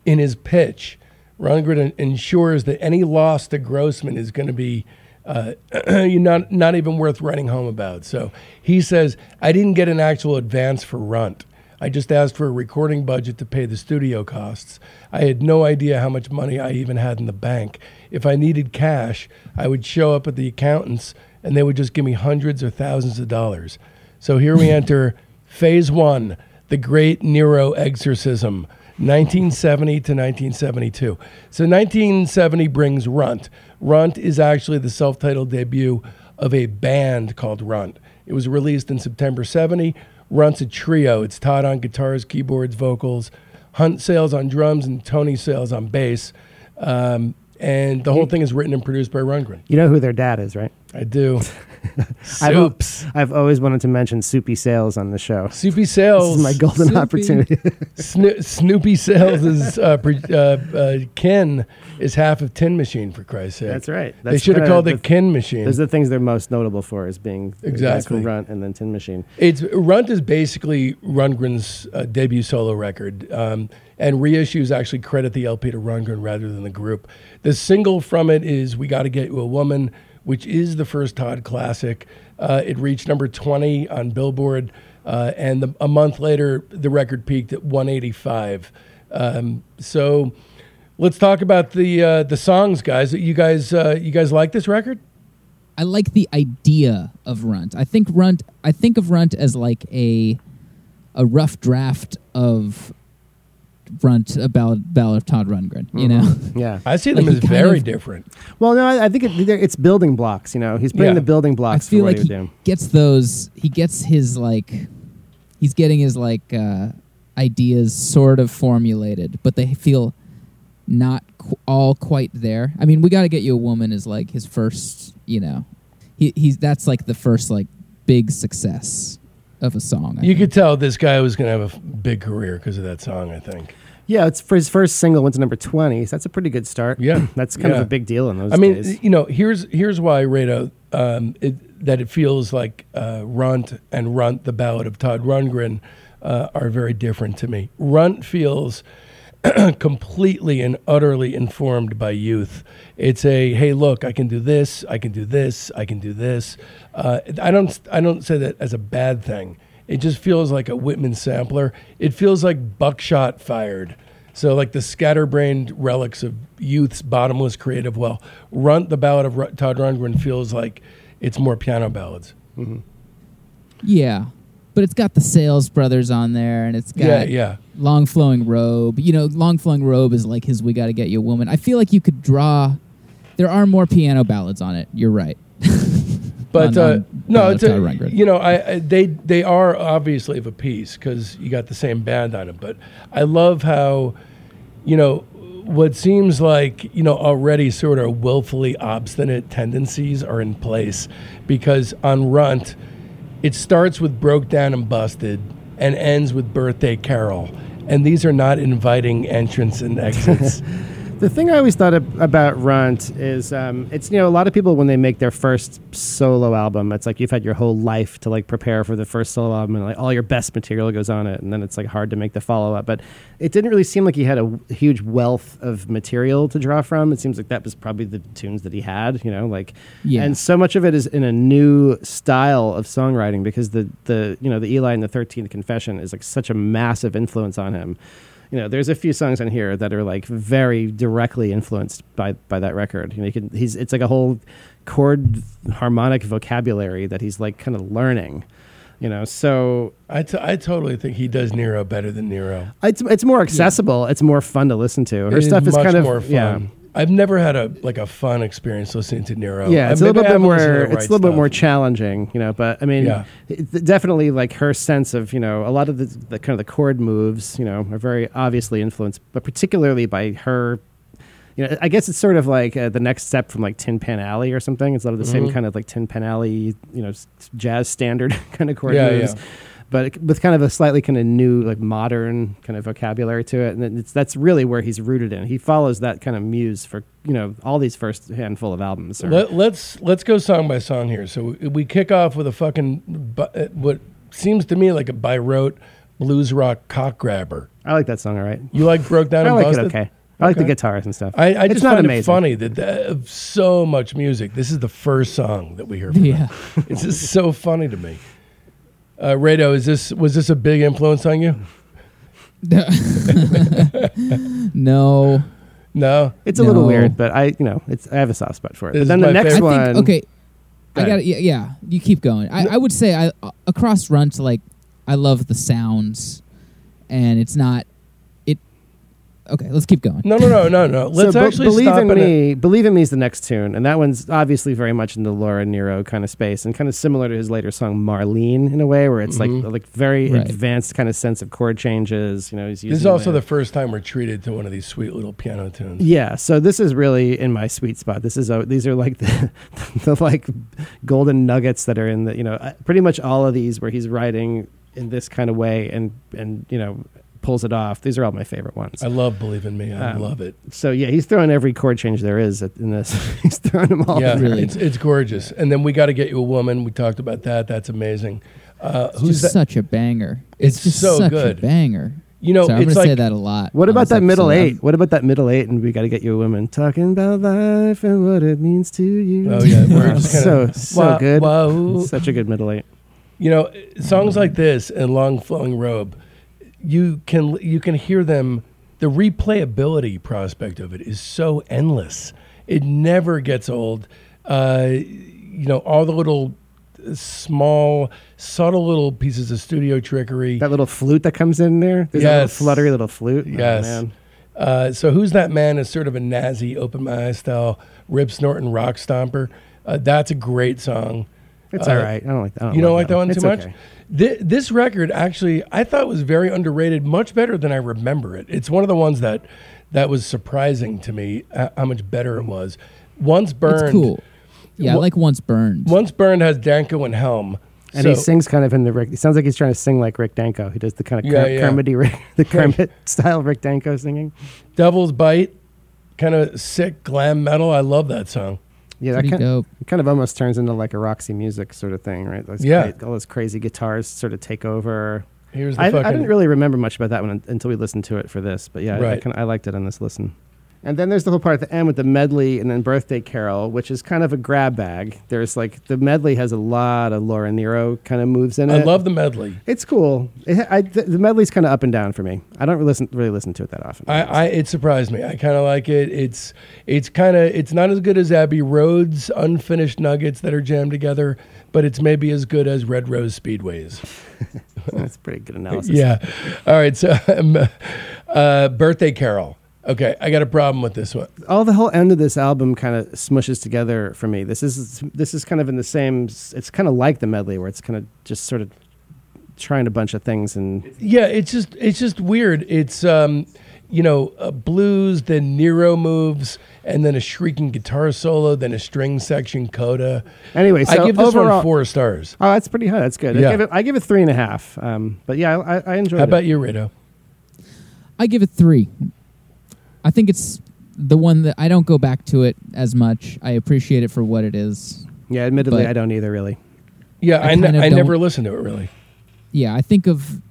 In his pitch, Rundgren ensures that any loss to Grossman is going to be uh, you not not even worth writing home about. So he says, "I didn't get an actual advance for Runt. I just asked for a recording budget to pay the studio costs. I had no idea how much money I even had in the bank. If I needed cash, I would show up at the accountants, and they would just give me hundreds or thousands of dollars. So here we enter phase one, the Great Nyro Exorcism." 1970 to 1972. So 1970 brings Runt. Runt is actually the self-titled debut of a band called Runt. It was released in September 70. Runt's a trio. It's Todd on guitars, keyboards, vocals, Hunt Sales on drums, and Tony Sales on bass. Um, and the whole thing is written and produced by Rundgren. You know who their dad is, right? I do. I've, I've always wanted to mention Soupy Sales on the show. Soupy This Sales. is my golden Soupy. opportunity. Sno- Snoopy Sales is uh, pre- uh, uh, Ken is half of Tin Machine for Christ's sake. That's right. they should have called the- it Ken Machine. Those are the things they're most notable for, is being Exactly. Runt and then Tin Machine. It's Runt is basically Rundgren's uh, debut solo record, um, and reissues actually credit the LP to Rundgren rather than the group. The single from it is "We Got to Get You a Woman," which is the first Todd classic. Uh, it reached number twenty on Billboard, uh, and the, a month later, the record peaked at one eighty five. Um, so. Let's talk about the uh, the songs, guys. You guys, uh, you guys like this record? I like the idea of Runt. I think Runt. I think of Runt as like a a rough draft of Runt about Ballad of Todd Rundgren. You know, Yeah. I see Like them he as kind very of- different. Well, no, I, I think it, it's building blocks. You know, he's putting Yeah. the building blocks. I blocks feel for what like he was he doing. gets those. He gets his like. He's getting his like uh, ideas sort of formulated, but they feel not qu- all quite there. I mean, we got to get you a woman is like his first. You know, he, he's that's like the first like big success of a song. I You think. could tell this guy was going to have a f- big career because of that song. I think. Yeah, it's for his first single went to number twenty. So that's a pretty good start. Yeah. that's kind Yeah. of a big deal in those I mean, days. you know, here's here's why Rado um, it, that it feels like uh, Runt and Runt, the ballad of Todd Rundgren, uh, are very different to me. Runt feels completely and utterly informed by youth. It's a hey, look, I can do this, I can do this, I can do this. Uh, I don't I don't say that as a bad thing. It just feels like a Whitman sampler. It feels like buckshot fired. So, like the scatterbrained relics of youth's bottomless creative well. Runt, the ballad of Ru- Todd Rundgren, feels like it's more piano ballads. Yeah, but it's got the Sales Brothers on there, and it's got Yeah, yeah. long flowing robe. You know, long flowing robe is like his "We Got to Get You a Woman." I feel like you could draw. There are more piano ballads on it. You're right. But on- uh, on no, it's a, you know, I, I they they are obviously of a piece because you got the same band on it. But I love how, you know, what seems like you know already sort of willfully obstinate tendencies are in place because on Runt, it starts with broke down and busted and ends with birthday carol, and these are not inviting entrance and exits. The thing I always thought ab- about Runt is um, it's you know a lot of people when they make their first solo album, it's like you've had your whole life to like prepare for the first solo album, and like all your best material goes on it, and then it's like hard to make the follow up. But it didn't really seem like he had a w- huge wealth of material to draw from. It seems like that was probably the tunes that he had, you know, like Yeah. and so much of it is in a new style of songwriting because the the you know the Eli and the Thirteenth Confession is like such a massive influence on him. You know, there's a few songs on here that are like very directly influenced by by that record. You know, he can, he's it's like a whole chord harmonic vocabulary that he's like kind of learning. You know, so I, t- I totally think he does Nyro better than Nyro. it's it's more accessible. It's more fun to listen to. Her It stuff is much kind of fun. yeah. I've never had a like a fun experience listening to Nyro. Yeah, it's Uh, a little bit haven't listened to more. It's right a little bit more challenging, you know. But I mean, Yeah. it- definitely like her sense of you know a lot of the, the kind of the chord moves, you know, are very obviously influenced, but particularly by her. You know, I guess it's sort of like uh, the next step from like Tin Pan Alley or something. It's a lot of the Mm-hmm. same kind of like Tin Pan Alley, you know, jazz standard kind of chord Yeah, moves. yeah. But with kind of a slightly kind of new, like modern kind of vocabulary to it, and then it's that's really where he's rooted in. He follows that kind of muse for you know all these first handful of albums. are- Let, let's let's go song by song here. So we, we kick off with a fucking uh, what seems to me like a by rote blues rock cock grabber. I like that song, all right. You like broke down I and like busted? it okay. I like the guitars and stuff. I, I it's just not find amazing. it funny that, that of so much music. This is the first song that we hear. From Yeah. it's just so funny to me. Uh, Rado, is this was this a big influence on you? no. No. It's a little No. weird, but I, you know, it's I have a soft spot for it. This But is then my the next favorite- I one, think okay. Go I ahead. got yeah, yeah. You keep going. I, I would say I across runs like I love the sounds, and it's not it. Okay, let's keep going. No, no, no, no, no. Let's so, Be- actually believe stop in at it. me. Believe in me is the next tune, and that one's obviously very much in the Laura Nyro kind of space, and kind of similar to his later song Marlene in a way, where it's Mhm. like like very Right. advanced kind of sense of chord changes. You know, he's using This is also the first time we're treated to one of these sweet little piano tunes. yeah. So this is really in my sweet spot. This is a, these are like the, the like golden nuggets that are in the you know uh, pretty much all of these where he's writing in this kind of way and and you know pulls it off. These are all my favorite ones. I love Believe in Me. I Um, love it. So yeah, he's throwing every chord change there is in this. he's throwing them all. yeah, in. Really. it's it's gorgeous. And then we got to get you a woman. We talked about that. That's amazing. Uh, It's who's just that? such a banger. It's It's, just so such good. a banger. You know, so I'm gonna like say that a lot. What about this that middle episode. eight? What about that middle eight? And we got to get you a woman talking about life and what it means to you. Oh yeah, we're just so kinda, so Wow, good. wow. Such a good middle eight. You know, songs like this and Long Flowing Robe, you can you can hear them. The replayability prospect of it is so endless. It never gets old. Uh, you know, all the little uh, small, subtle little pieces of studio trickery. That little flute that comes in there. There's a little fluttery little flute. Oh, Yes. man. Uh, so who's that man is sort of a nazi, open my eyes style, rip snorting rock stomper. Uh, that's a great song. It's Uh, all right. I don't like. that. don't you don't like that one It's too much? okay. Thi- this record actually, I thought was very underrated, much better than I remember it. It's one of the ones that that was surprising to me uh, how much better it was. Once burned, It's cool. Yeah, I like once burned. Once burned has Danko and Helm, And So- he sings kind of in the Rick. It sounds like he's trying to sing like Rick Danko. He does the kind of Yeah, Ker- yeah. Kermit Rick, the Kermit style Rick Danko singing. Devil's Bite, kind of sick glam metal. I love that song. Yeah, that kind, dope. it kind of almost turns into like a Roxy music sort of thing, right? Those Yeah. cra- all those crazy guitars sort of take over. Here's the I, fucking. I didn't really remember much about that one until we listened to it for this, but yeah, I, I, kinda, I liked it on this listen. And then there's the whole part at the end with the medley and then Birthday Carol, which is kind of a grab bag. There's like the medley has a lot of Laura Nyro kind of moves in it. I love the medley. It's cool. It, I, the, the medley's kind of up and down for me. I don't really listen really listen to it that often. I, I it surprised me. I kind of like it. It's it's kind of it's not as good as Abbey Road's unfinished nuggets that are jammed together, but it's maybe as good as Red Rose Speedways. That's pretty good analysis. Yeah. All right. So, um, uh, birthday carol. Okay, I got a problem with this one. all the whole end of this album kind of smushes together for me. This is this is kind of in the same. It's kind of like the medley where it's kind of just sort of trying a bunch of things and Yeah, it's just it's just weird. It's um, you know, a blues, then Nyro moves, and then a shrieking guitar solo, then a string section coda. anyway. So I give this overall, one four stars. Oh, that's pretty high. That's good. Yeah. I give it. I give it three and a half. Um, but yeah, I, I- I enjoyed How it. about you, Rito? I give it three. I think it's the one that I don't go back to it as much. I appreciate it for what it is. Yeah, admittedly, but- I don't either. Really. Yeah, I I, ne- kind of I don't- never listened to it really. Yeah, I think of.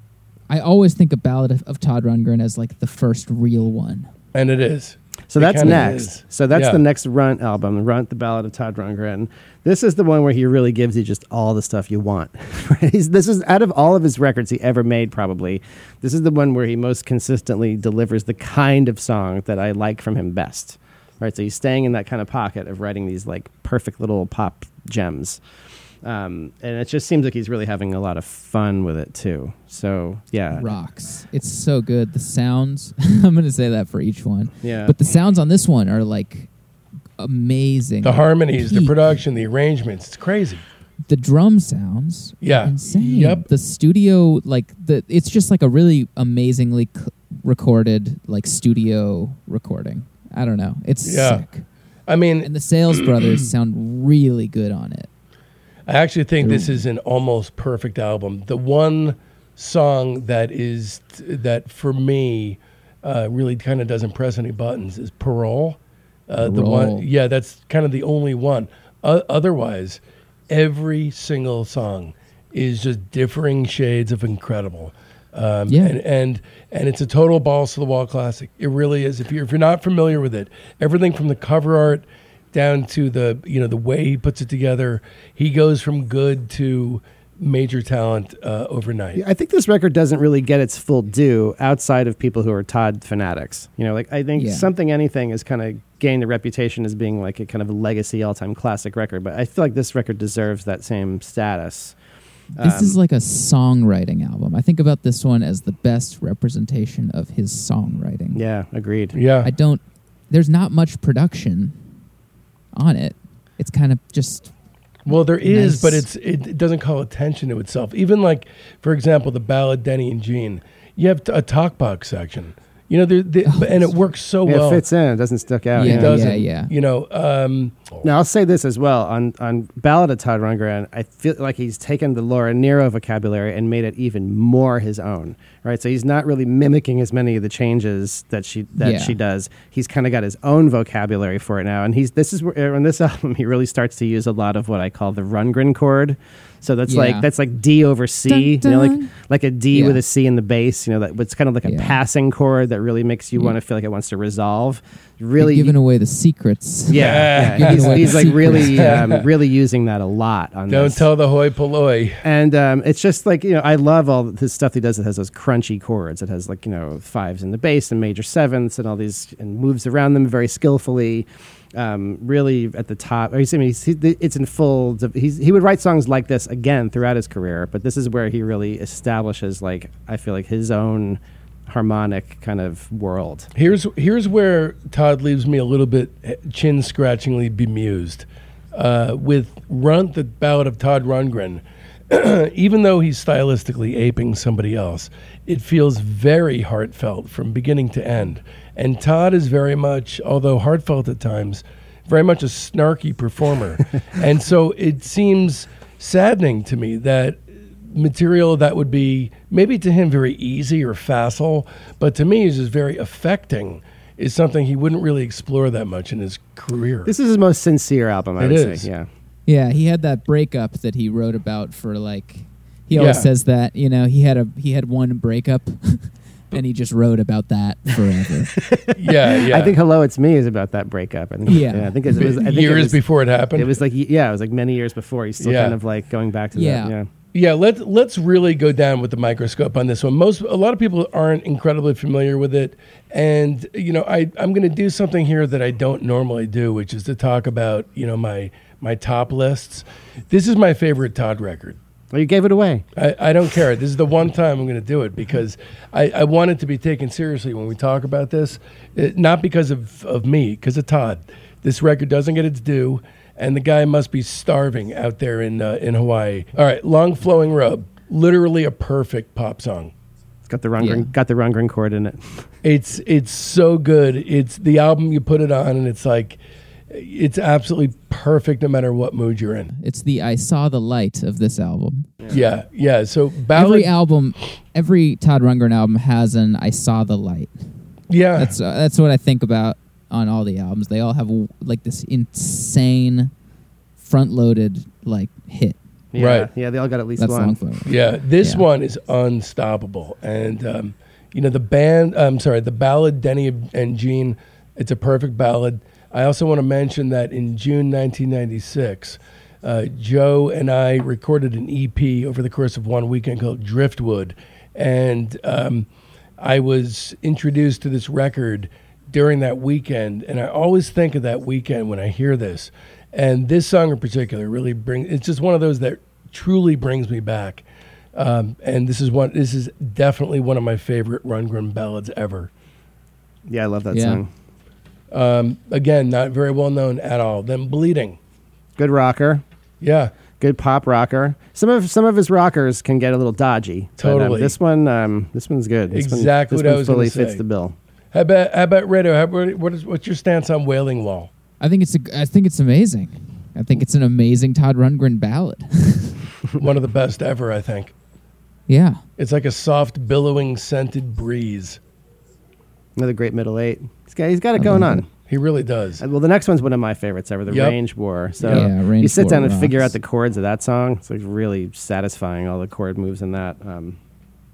I always think of Ballad of, of Todd Rundgren as like the first real one. And it is. So It that's next. is. So that's Yeah. the next Runt album, Runt, the Ballad of Todd Rundgren. This is the one where he really gives you just all the stuff you want. He's, this is out of all of his records he ever made, probably. This is the one where he most consistently delivers the kind of song that I like from him best. Right, so he's staying in that kind of pocket of writing these like perfect little pop gems, um, and it just seems like he's really having a lot of fun with it too. So yeah, Rocks. It's so good. The sounds. I'm going to say that for each one. yeah. But the sounds on this one are like amazing. The harmonies, the production, the arrangements. It's crazy. the drum sounds Yeah. insane Yep. the studio like the it's just like a really amazingly c- recorded like studio recording i don't know it's Yeah. sick I mean, and the sales brothers sound really good on it I actually think this is an almost perfect album. The one song that is that for me uh, really kind of doesn't press any buttons is "Parole." Uh, the one, yeah, that's kind of the only one. Otherwise, every single song is just differing shades of incredible. Um, Yeah. and, and and it's a total balls to the wall classic. It really is. If you're if you're not familiar with it, everything from the cover art down to the you know the way he puts it together, he goes from good to major talent uh, overnight. I think this record doesn't really get its full due outside of people who are Todd fanatics. You know, like I think Yeah. something anything has kind of gained a reputation as being like a kind of a legacy all time classic record, but I feel like this record deserves that same status. This Um, is like a songwriting album. I think about this one as the best representation of his songwriting. yeah, agreed. Yeah. I don't. There's not much production on it. It's kind of just Well, there is, Nice. but it's it, it doesn't call attention to itself. Even like, for example, the ballad "Denny and Jean." You have a talk box section. You know, there- there- Oh, and it works so Yeah, well. it fits in. It doesn't stick out. Yeah, It yeah. doesn't. yeah. You know, um, Now I'll say this as well on on Ballad of Todd Rundgren. I feel like he's taken the Laura Nyro vocabulary and made it even more his own. Right, so he's not really mimicking as many of the changes that she that Yeah. she does. He's kind of got his own vocabulary for it now, and he's this is where on this album he really starts to use a lot of what I call the Rundgren chord. So that's Yeah. like that's like D over C, Dun, you know, like like a D Yeah. with a C in the bass. You know, that it's kind of like a Yeah. passing chord that really makes you Yeah. want to feel like it wants to resolve. You're Really, giving away the secrets. yeah, Yeah. yeah. He's, Giving away he's the like really, secrets. um, really using that a lot on don't this. tell the hoi polloi. And um, it's just like you know, I love all this stuff he does that has those crunchy chords. It has like you know fives in the bass and major sevenths and all these and moves around them very skillfully. Um, really at the top. I mean, it's in full. He would write songs like this again throughout his career, but this is where he really establishes like I feel like his own harmonic kind of world. Here's here's where Todd leaves me a little bit chin scratchingly bemused. Uh, with Runt, the ballad of Todd Rundgren, even though he's stylistically aping somebody else, it feels very heartfelt from beginning to end. And Todd is very much, although heartfelt at times, very much a snarky performer. and so it seems saddening to me that material that would be maybe to him very easy or facile, but to me is just very affecting. Is something he wouldn't really explore that much in his career. This is his most sincere album, I It would is. say. Yeah. Yeah, he had that breakup that he wrote about for like he always Yeah. says that, you know, he had a he had one breakup and he just wrote about that forever. yeah, yeah. I think "Hello, It's Me" is about that breakup. I think. Yeah. I think it was. I think years it was, before it happened. It was like yeah, it was like many years before. He's still Yeah. kind of like going back to Yeah. that. Yeah. Yeah, Let's let's really go down with the microscope on this one. Most a lot of people aren't incredibly familiar with it, and you know I I'm going to do something here that I don't normally do, which is to talk about you know my my top lists. This is my favorite Todd record. Well, you gave it away. I, I don't care. This is the one time I'm going to do it because I, I want it to be taken seriously when we talk about this. It, not because of, of me, because of Todd. This record doesn't get its due, and the guy must be starving out there in uh, in Hawaii. All right, Long Flowing Robe, literally a perfect pop song. It's got the Rundgren, Yeah. got the Rundgren chord in it. It's it's so good. It's the album you put it on, and it's like it's absolutely perfect no matter what mood you're in. it's the I saw the light of this album. Yeah, yeah. So ballad, Every album, every Todd Rundgren album has an I saw the light. yeah, That's uh, that's what I think about on all the albums. They all have like this insane front-loaded like hit. Yeah. Right. Yeah, they all got at least That's one. long. Yeah, this Yeah. one is unstoppable, and um, you know the band. I'm sorry, the ballad Denny and Jean. It's a perfect ballad. I also want to mention that in June 1996, uh, Joe and I recorded an EP over the course of one weekend called Driftwood, and um, I was introduced to this record during that weekend, and I always think of that weekend when I hear this. And this song in particular really brings. It's just one of those that truly brings me back. Um, and this is one. This is definitely one of my favorite Rundgren ballads ever. Yeah, I love that Yeah. song. Um, again, not very well known at all. Then bleeding. Good rocker. Yeah, Good pop rocker. Some of some of his rockers can get a little dodgy. but, um, Totally. this one, um, this one's good. This one- Exactly this what I one was gonna fully fits the bill. How about how about Radio? How, about- what is what's your stance on Wailing Wall? I think it's a, I think it's amazing. I think it's an amazing Todd Rundgren ballad. one of the best ever, I think. yeah. It's like a soft, billowing, scented breeze. Another great middle eight. He's got, he's got it going on. He really does. Uh, Well, the next one's one of my favorites ever, the Yep. Range War. So Yeah, Range you sit War down and figure out rocks. the chords of that song. It's like really satisfying. All the chord moves in that. Um,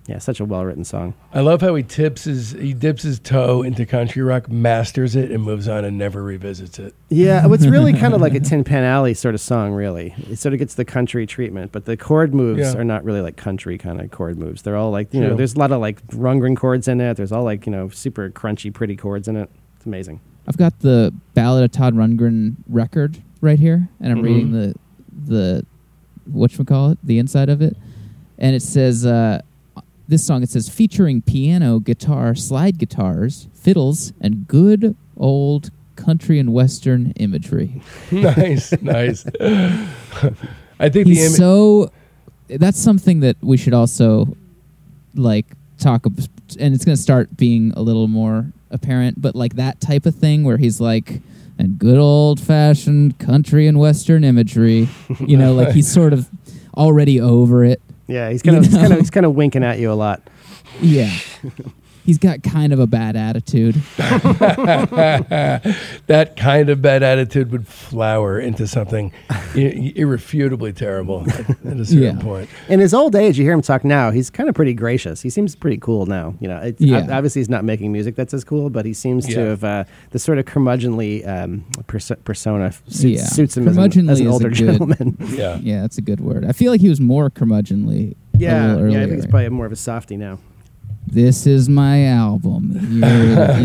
yeah, such a well written song. I love how he tips his he dips his toe into country rock, masters it, and moves on and never revisits it. Yeah, it's really kind of like a Tin Pan Alley sort of song. Really, it sort of gets the country treatment, but the chord moves Yeah. are not really like country kind of chord moves. They're all like you know, True. there's a lot of like Rundgren chords in it. There's all like you know, super crunchy, pretty chords in it. It's amazing. I've got the Ballad of Todd Rundgren record right here, and I'm Mhm. reading the the what call it the inside of it. And it says, uh, this song, it says, featuring piano, guitar, slide guitars, fiddles, and good old country and western imagery. nice, nice. I think the He's image. so. That's something that we should also like talk about, and it's going to start being a little more apparent. But like that type of thing where he's like, and good old fashioned country and western imagery. You know, like he's sort of already over it. Yeah, he's kind of he's kind of he's kind of winking at you a lot. Yeah. He's got kind of a bad attitude. that kind of bad attitude would flower into something i- irrefutably terrible at, at a certain Yeah. point. In his old age, you hear him talk now. He's kind of pretty gracious. He seems pretty cool now. You know, it's, Yeah. obviously he's not making music that's as cool, but he seems to have uh, the sort of curmudgeonly um, perso- persona suits, Yeah. suits him as an, as an older good- gentleman. Yeah. Yeah, that's a good word. I feel like he was more curmudgeonly. yeah, little yeah. I think he's probably more of a softy now. This is my album. You're-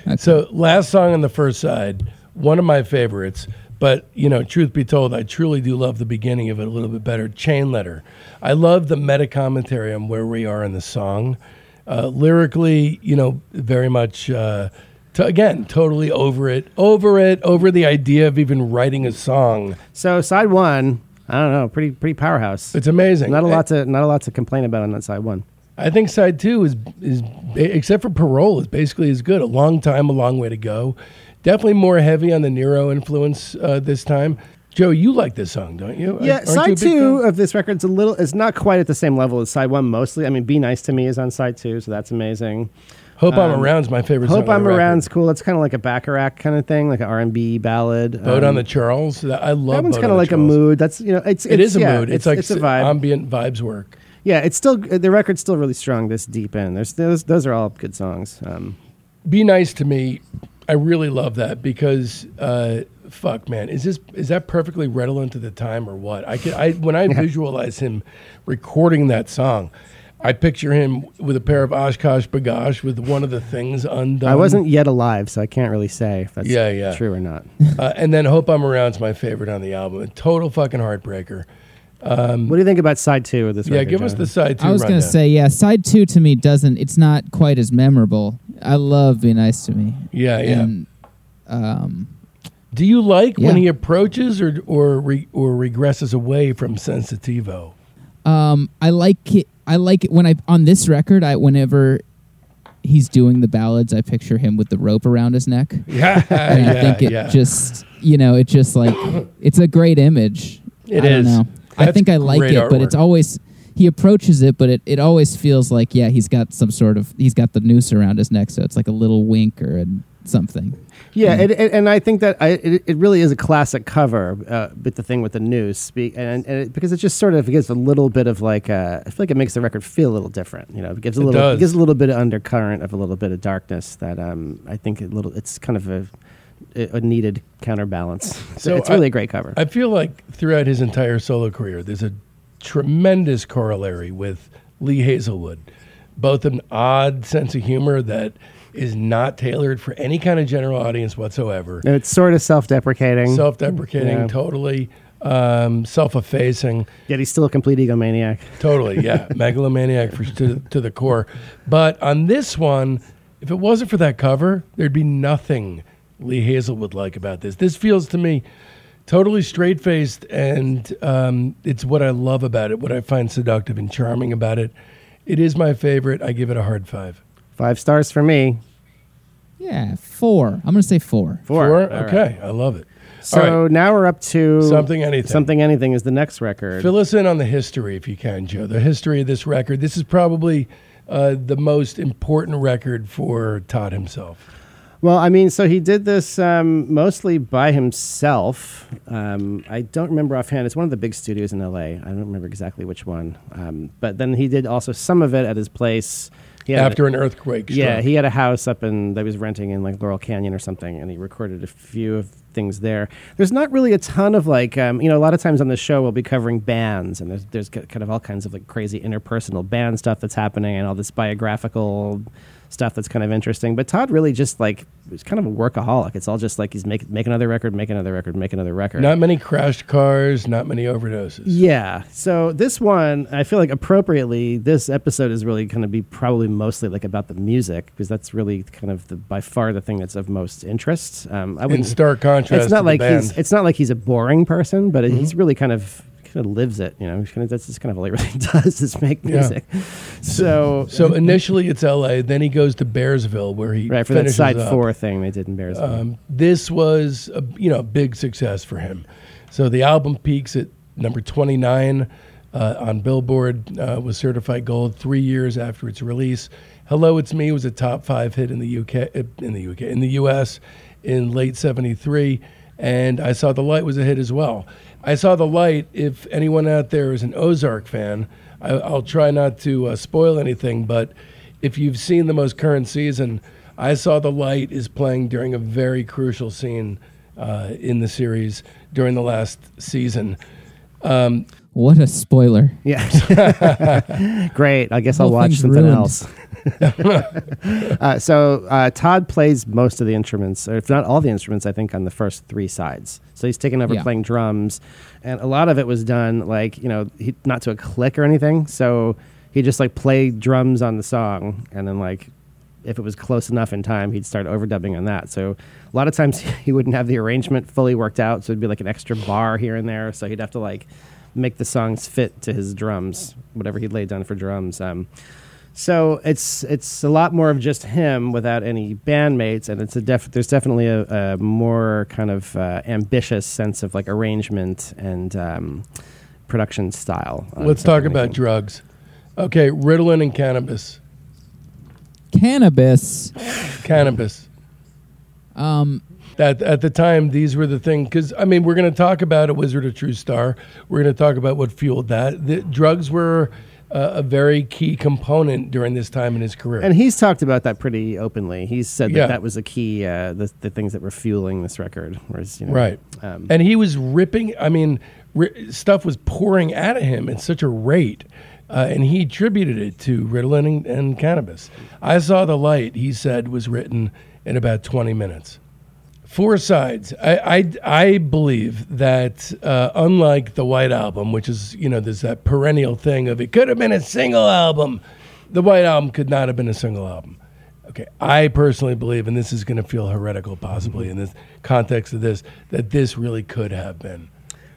you. So last song on the first side, one of my favorites. But you know, truth be told, I truly do love the beginning of it a little bit better. Chain letter. I love the meta commentary on where we are in the song. Uh, lyrically, you know, very much. Uh, to, again, totally over it, over it, over the idea of even writing a song. So side one, I don't know, pretty pretty powerhouse. It's amazing. Not a lot to not a lot to complain about on that side one. I think side two is is except for parole is basically as good. A long time, a long way to go. Definitely more heavy on the Nyro influence uh, this time. Joe, you like this song, don't you? Yeah, Aren't side big two fan? of this record's a little. It's not quite at the same level as side one. Mostly, I mean, "Be Nice to Me" is on side two, so that's amazing. Hope I'm um, Around's my favorite. song "Hope I'm. Around's cool. It's kind of like a Bacharach kind of thing, like an R and B ballad. Boat Um, on the Charles. I love That one's kind of like a mood. That's you know, it's, It it's is a yeah, mood. It's, like it's a s- vibe. ambient vibes work. Yeah, it's still the record's still really strong this deep in. There's those those are all good songs. Um, Be nice to me. I really love that because uh, fuck, man, is this is that perfectly redolent to the time or what? I can I when I visualize him recording that song, I picture him with a pair of OshKosh B'gosh with one of the things undone. I wasn't yet alive, so I can't really say if that's Yeah, yeah. true or not. uh, and then Hope I'm Around is my favorite on the album. A total fucking heartbreaker. What do you think about side two of this? Record? Yeah, record, give us Jonathan? the side two. I was going to say, yeah, side two to me doesn't, it's not quite as memorable. I love Be Nice to Me. Yeah, yeah. And, um, Do you like when he approaches or or re, or regresses away from Sensitivo? um, I like it. I like it when I, on this record, I, whenever he's doing the ballads, I picture him with the rope around his neck. Yeah, And I think it yeah. just, you know, it just like, it's a great image. It I don't is. Know. I think I like great it, but it's always he approaches it, but it, it always feels like yeah, he's got some sort of he's got the noose around his neck, so it's like a little wink or a, something. Yeah, it, it, and I think that I, it, it really is a classic cover uh, with the thing with the noose, be, and, and it, because it just sort of gives a little bit of like uh, I feel like it makes the record feel a little different. You know, it gives a It little does. it gives a little bit of undercurrent of a little bit of darkness that um, I think a little it's kind of a a needed counterbalance. So it's really I- a great cover. I feel like throughout his entire solo career, there's a tremendous corollary with Lee Hazlewood, both an odd sense of humor that is not tailored for any kind of general audience whatsoever, and it's sort of self-deprecating, self-deprecating, Yeah. totally um, self-effacing. yet he's still a complete egomaniac. Totally, yeah, megalomaniac for, to, to the core. But on this one, if it wasn't for that cover, there'd be nothing Lee Hazlewood like about this. This feels to me totally straight faced, and um, it's what I love about it, what I find seductive and charming about it. It is my favorite. I give it a hard five. Five stars for me. Yeah, four. I'm gonna say four. Four. Four? All right. Okay, I love it. So now we're up to Something Anything. Something anything is the next record. Fill us in on the history, if you can, Joe. The history of this record. This is probably uh, the most important record for Todd himself. Well, I mean, so he did this um, mostly by himself. Um, I don't remember offhand. It's one of the big studios in LA. I don't remember exactly which one. Um, but then he did also some of it at his place. After an earthquake. yeah, struck. he had a house up in that he was renting in like Laurel Canyon or something, and he recorded a few of things there. There's not really a ton of like, um, you know, a lot of times on the show we'll be covering bands, and there's there's kind of all kinds of like crazy interpersonal band stuff that's happening, and all this biographical stuff that's kind of interesting. But Todd really just like is kind of a workaholic. It's all just like he's make make another record, make another record, make another record. Not many crashed cars, not many overdoses. Yeah. So this one, I feel like appropriately, this episode is really going to be probably mostly like about the music because that's really kind of the by far the thing that's of most interest. Um, I wouldn't. stark contrast, It's not to like he's. It's not like he's a boring person, but he's really kind of kind of lives it. You know, kind of, that's just kind of all he really does is make Yeah. music. So. So initially it's L.A., then he goes to Bearsville where he Right for that side up. four thing they did in Bearsville. Um, this was a you know big success for him. So the album peaks at number 29 uh, on Billboard, uh, was certified gold three years after its release. Hello, It's Me was a top five hit in the UK, uh, in the UK, in the US in late '73, and I Saw the Light was a hit as well. I Saw the Light. If anyone out there is an Ozark fan, I, I'll try not to uh, spoil anything, but if you've seen the most current season, I Saw the Light is playing during a very crucial scene uh, in the series during the last season. What a spoiler. Yeah. Great. I guess I'll watch something ruined. else. uh, so uh, Todd plays most of the instruments, or if not all the instruments, I think, on the first three sides. So he's taken over Yeah. playing drums, and a lot of it was done like you know he, not to a click or anything. So he just like played drums on the song, and then like if it was close enough in time, he'd start overdubbing on that. So a lot of times he wouldn't have the arrangement fully worked out, so it'd be like an extra bar here and there. So he'd have to like make the songs fit to his drums, whatever he'd laid down for drums. Um, so it's it's a lot more of just him without any bandmates, and it's a def- there's definitely a, a more kind of uh, ambitious sense of like arrangement and um, production style. on Let's talk about making. drugs. Okay, Ritalin and cannabis. Cannabis. Cannabis. Um, At, at the time, these were the things. Because I mean, we're going to talk about a Wizard, a True Star. We're going to talk about what fueled that. The drugs were uh, a very key component during this time in his career. And he's talked about that pretty openly. He's said that Yeah. that was a key, uh, the, the things that were fueling this record. Whereas, you know, Right. Um, and he was ripping. I mean, ri- stuff was pouring out of him at such a rate, uh, and he attributed it to Ritalin and, and cannabis. I saw the light. He said was written in about twenty minutes. Four sides. I I, I believe that uh, unlike the White Album, which is you know there's that perennial thing of it could have been a single album, the White Album could not have been a single album. Okay, I personally believe, and this is going to feel heretical possibly in this context of this, that this really could have been.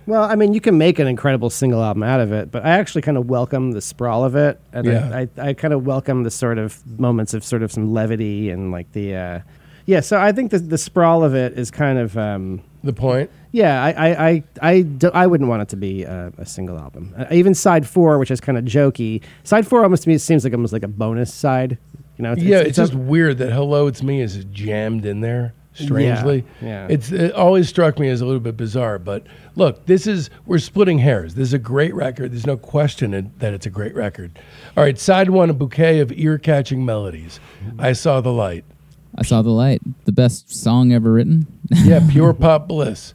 Well, I mean, you can make an incredible single album out of it, but I actually kind of welcome the sprawl of it, and Yeah. I, I, I kind of welcome the sort of moments of sort of some levity and like the, uh, yeah. So I think the the sprawl of it is kind of, um, The point. yeah. I I I I, do, I wouldn't want it to be a, a single album. Uh, even side four, which is kind of jokey. Side four almost to me seems like almost like a bonus side. You know, yeah, it's, a- just weird that "Hello, It's Me" is jammed in there. Strangely, yeah. it's it always struck me as a little bit bizarre. But look, this is we're splitting hairs. This is a great record. There's no question it, that it's a great record. All right, side one, a bouquet of ear-catching melodies. I saw the light. I saw the light. The best song ever written. Yeah, pure pop bliss.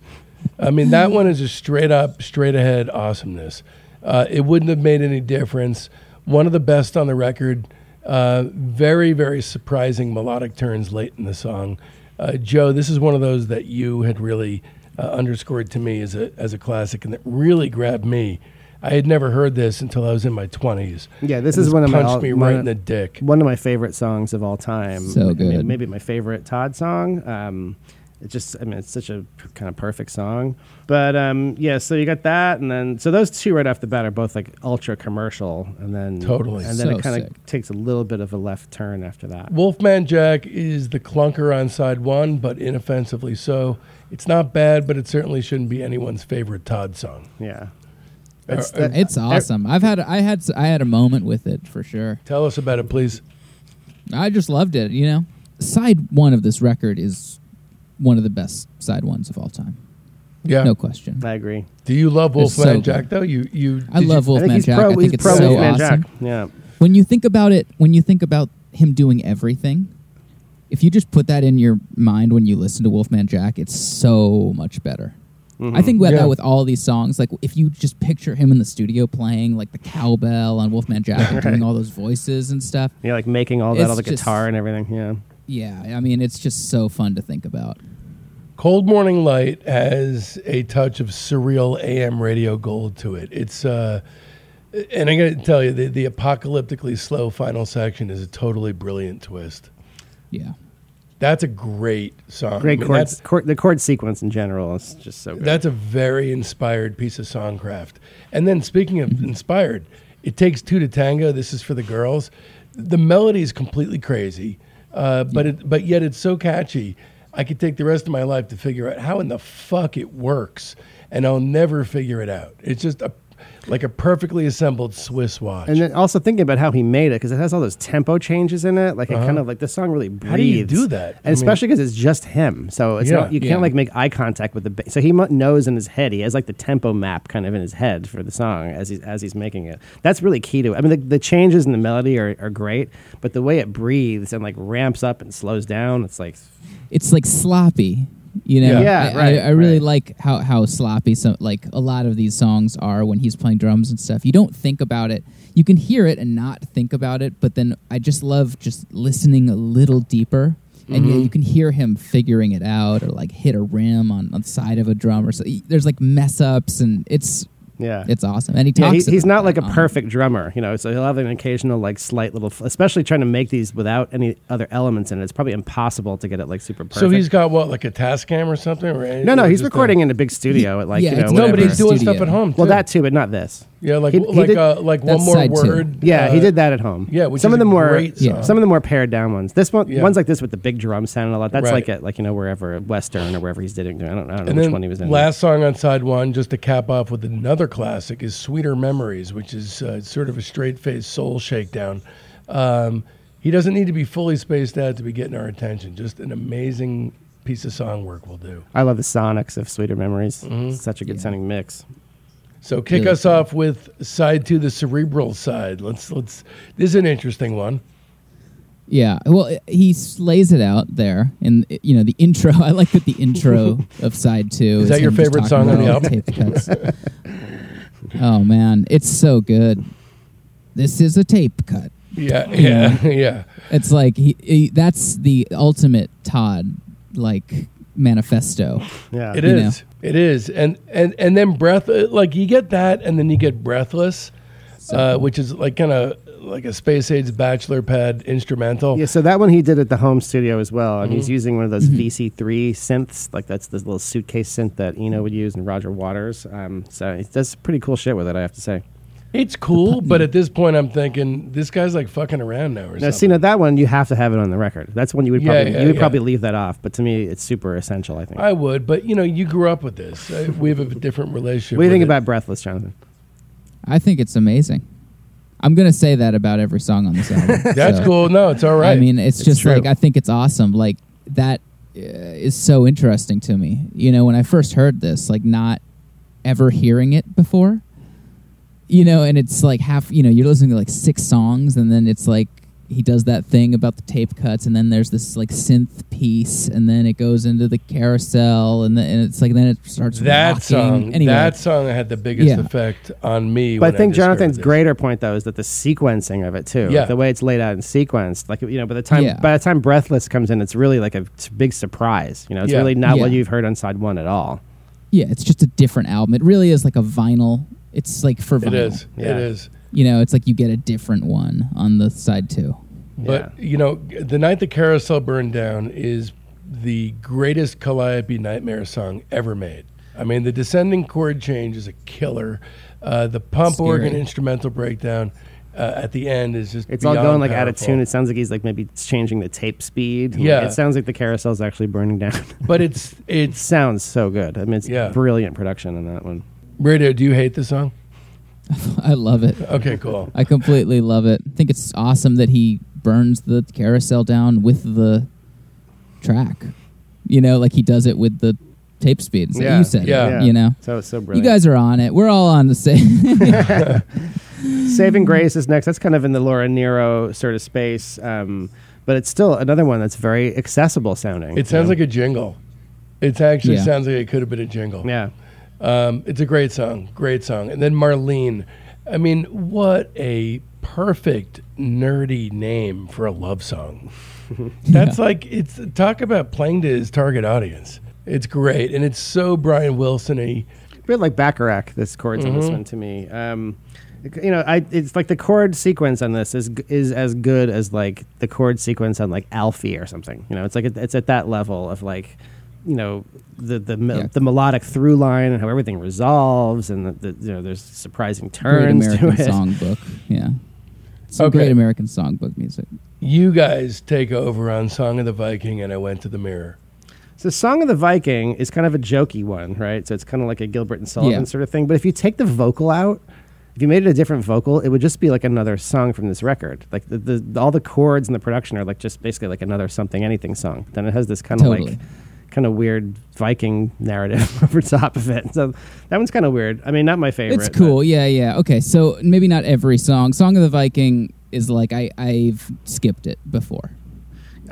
I mean, that one is a straight up, straight ahead awesomeness. Uh, it wouldn't have made any difference. One of the best on the record. Uh, very, very surprising melodic turns late in the song. Uh, Joe, this is one of those that you had really uh, underscored to me as a as a classic, and that really grabbed me. I had never heard this until I was in my twenties. Yeah, this And is one of my punched me right of- in the dick. one of my favorite songs of all time. So I mean, good. Maybe my favorite Todd song. Um, it just, I mean, it's such a p- kind of perfect song. But um, yeah, so you got that, and then so those two right off the bat are both like ultra commercial, and then Totally. and then So it kind of takes a little bit of a left turn after that. Wolfman Jack is the clunker on side one, but inoffensively so. It's not bad, but it certainly shouldn't be anyone's favorite Todd song. Yeah, It's- uh, that- It's awesome. I've had I had I had a moment with it for sure. Tell us about it, please. I just loved it. You know, side one of this record is one of the best side ones of all time. Yeah. No question. I agree. Do you love It's so Wolfman. Jack though? You you I did you- love Wolfman Jack. pro. I think it's pro so Wolfman awesome. Jack. Yeah, When you think about it, when you think about him doing everything, if you just put that in your mind when you listen to Wolfman Jack, it's so much better. I think about Yeah. that with all these songs. Like if you just picture him in the studio playing like the cowbell on Wolfman Jack, doing all those voices and stuff. Yeah, like making all that, all the just- guitar and everything. Yeah. Yeah, I mean it's just so fun to think about. Cold Morning Light has a touch of surreal AM radio gold to it. It's uh and I got to tell you the, the apocalyptically slow final section is a totally brilliant twist. Yeah. That's a great song. Great I mean, chord, that's- chord. The chord sequence in general is just so good. That's a very inspired piece of songcraft. And then speaking of inspired, it takes two to tango. This is for the girls. The melody is completely crazy, uh, but it, but yet it's so catchy. I could take the rest of my life to figure out how in the fuck it works, and I'll never figure it out. It's just a like a perfectly assembled Swiss watch. and then also thinking about how he made it because it has all those tempo changes in it. Like it kind of like the song really breathes. Uh-huh. How do you do that? I And especially because it's just him, so it's Yeah. not you Yeah. can't like make eye contact with the. Ba- so he mu- knows in his head. He has like the tempo map kind of in his head for the song as he's as he's making it. That's really key to it. I mean, the, the changes in the melody are, are great, but the way it breathes and like ramps up and slows down, it's like It's like sloppy. You know, Yeah. I, right, I, I really right. like how, how sloppy some like a lot of these songs are when he's playing drums and stuff. You don't think about it. You can hear it and not think about it, but then I just love just listening a little deeper. And Mm-hmm. yeah, you can hear him figuring it out or like hit a rim on, on the side of a drum or so. There's like mess ups and it's yeah, it's awesome. And he Yeah, talks he, he's not like a on- perfect drummer, you know. So he'll have an occasional like slight little, especially trying to make these without any other elements in it. It's probably impossible to get it like super perfect. so he's got what like a Tascam or something? Or no, no, he's just a- recording in a big studio at like Yeah, you know it's no, but he's doing Studio. stuff at home. well that too, but not this. Yeah, like he- he like did- uh, like one more side two. word. Yeah, uh, he did that at home. yeah, which some is of them a were Yeah. some of them were pared down ones. This one, Yeah. ones like this with the big drum sound and a lot. That's Right. like at like you know wherever Western or wherever he's doing. I don't, I don't know And which one he was in. last song on side one, just to cap off with another classic, is "Sweeter Memories," which is uh, sort of a straight-faced soul shakedown. Um, he doesn't need to be fully spaced out to be getting our attention. Just an amazing piece of song work will do. I love the sonics of Sweeter Memories. Mm-hmm. Such a good Yeah. sounding mix. So kick Really us off with side two, the cerebral side. Let's let's. This is an interesting one. Yeah, well, he s- lays it out there, and you know the intro. I like that the intro of side two Is that your favorite song on the all tape cuts. oh man, it's so good. This is a tape cut. Yeah, yeah, yeah. It's like he, he that's the ultimate Todd like manifesto. Yeah, It You is. It is. And and and then breath uh, like you get that and then you get breathless, uh, which is like kind of like a space age bachelor pad instrumental. Yeah, so that one he did at the home studio as well, and Mm-hmm. he's using one of those VCS3 synths, like that's this little suitcase synth that Eno would use and Roger Waters. Um, so he does pretty cool shit with it, I have to say. It's cool, but at this point I'm thinking this guy's like fucking around now or Now, something. see, now that one you have to have it on the record. That's one you would Yeah, probably yeah, you would yeah. probably leave that off, but to me, it's super essential. I think. I would, but you know, you grew up with this. Uh, we have a different relationship. what do you with think it. about Breathless, Jonathan? I think it's amazing. I'm gonna say that about every song on this album. That's so. cool. No, it's all right. I mean, it's, It's just true. like I think it's awesome. Like that uh, is so interesting to me. You know, when I first heard this, like not ever hearing it before. You know, and it's like half. You know, you're listening to like six songs, and then it's like he does that thing about the tape cuts, and then there's this like synth piece, and then it goes into the carousel, and then and it's like then it starts that rocking. song, Anyway, that song had the biggest Yeah. effect on me. But when I think discovered Jonathan's this. greater point though is that the sequencing of it too, Yeah. like the way it's laid out and sequenced, like you know, by the time Yeah. by the time Breathless comes in, it's really like a big surprise. You know, it's Yeah. really not what you've heard on side one at all. yeah, it's just a different album. It really is like a vinyl. It's like for vinyl. It is. Yeah. It is. You know, it's like you get a different one on the side too. But you know, the night the carousel burned down is the greatest Calliope Nightmare song ever made. I mean, the descending chord change is a killer. Uh, the pump Scary. organ instrumental breakdown uh, at the end is just It's all going like out of tune. It sounds like he's like maybe changing the tape speed. Yeah. it sounds like the carousel's actually burning down. But it's it it's sounds so good. I mean, it's Yeah. brilliant production in that one. Radio. Do you hate the song? I love it. Okay, cool. I completely love it. I think it's awesome that he burns the carousel down with the track. You know, like he does it with the tape speed. that Yeah, You said, it, yeah. you know. So it's so You guys are on it. We're all on the same. Saving Grace is next. That's kind of in the Laura Nyro sort of space, um, but it's still another one that's very accessible sounding. It sounds you like a jingle. It actually Yeah. sounds like it could have been a jingle. yeah. Um, it's a great song, great song. And then Marlene. I mean, what a perfect nerdy name for a love song. That's like it's talk about playing to his target audience. It's great, and it's so Brian Wilson-y. A bit like Bacharach, this chords on Mm-hmm. this one to me. Um, you know, I it's like the chord sequence on this is is as good as like the chord sequence on like Alfie or something. You know, it's like it- it's at that level of like, you know, the the Yeah. the melodic through line and how everything resolves and the, the you know there's surprising Great turns American to it. songbook. Yeah. Some Okay. great American songbook music. You guys take over on Song of the Viking, and I went to the mirror. So, Song of the Viking is kind of a jokey one, right? So it's kind of like a Gilbert and Sullivan Yeah. sort of thing. But if you take the vocal out, if you made it a different vocal, it would just be like another song from this record. Like the, the all the chords and the production are like just basically like another something anything song. Then it has this kind of Totally. like kind of weird Viking narrative over top of it. So that one's kind of weird. I mean, not my favorite. It's cool. but- Yeah, yeah. Okay, so maybe not every song. Song of the Viking is like I I've skipped it before.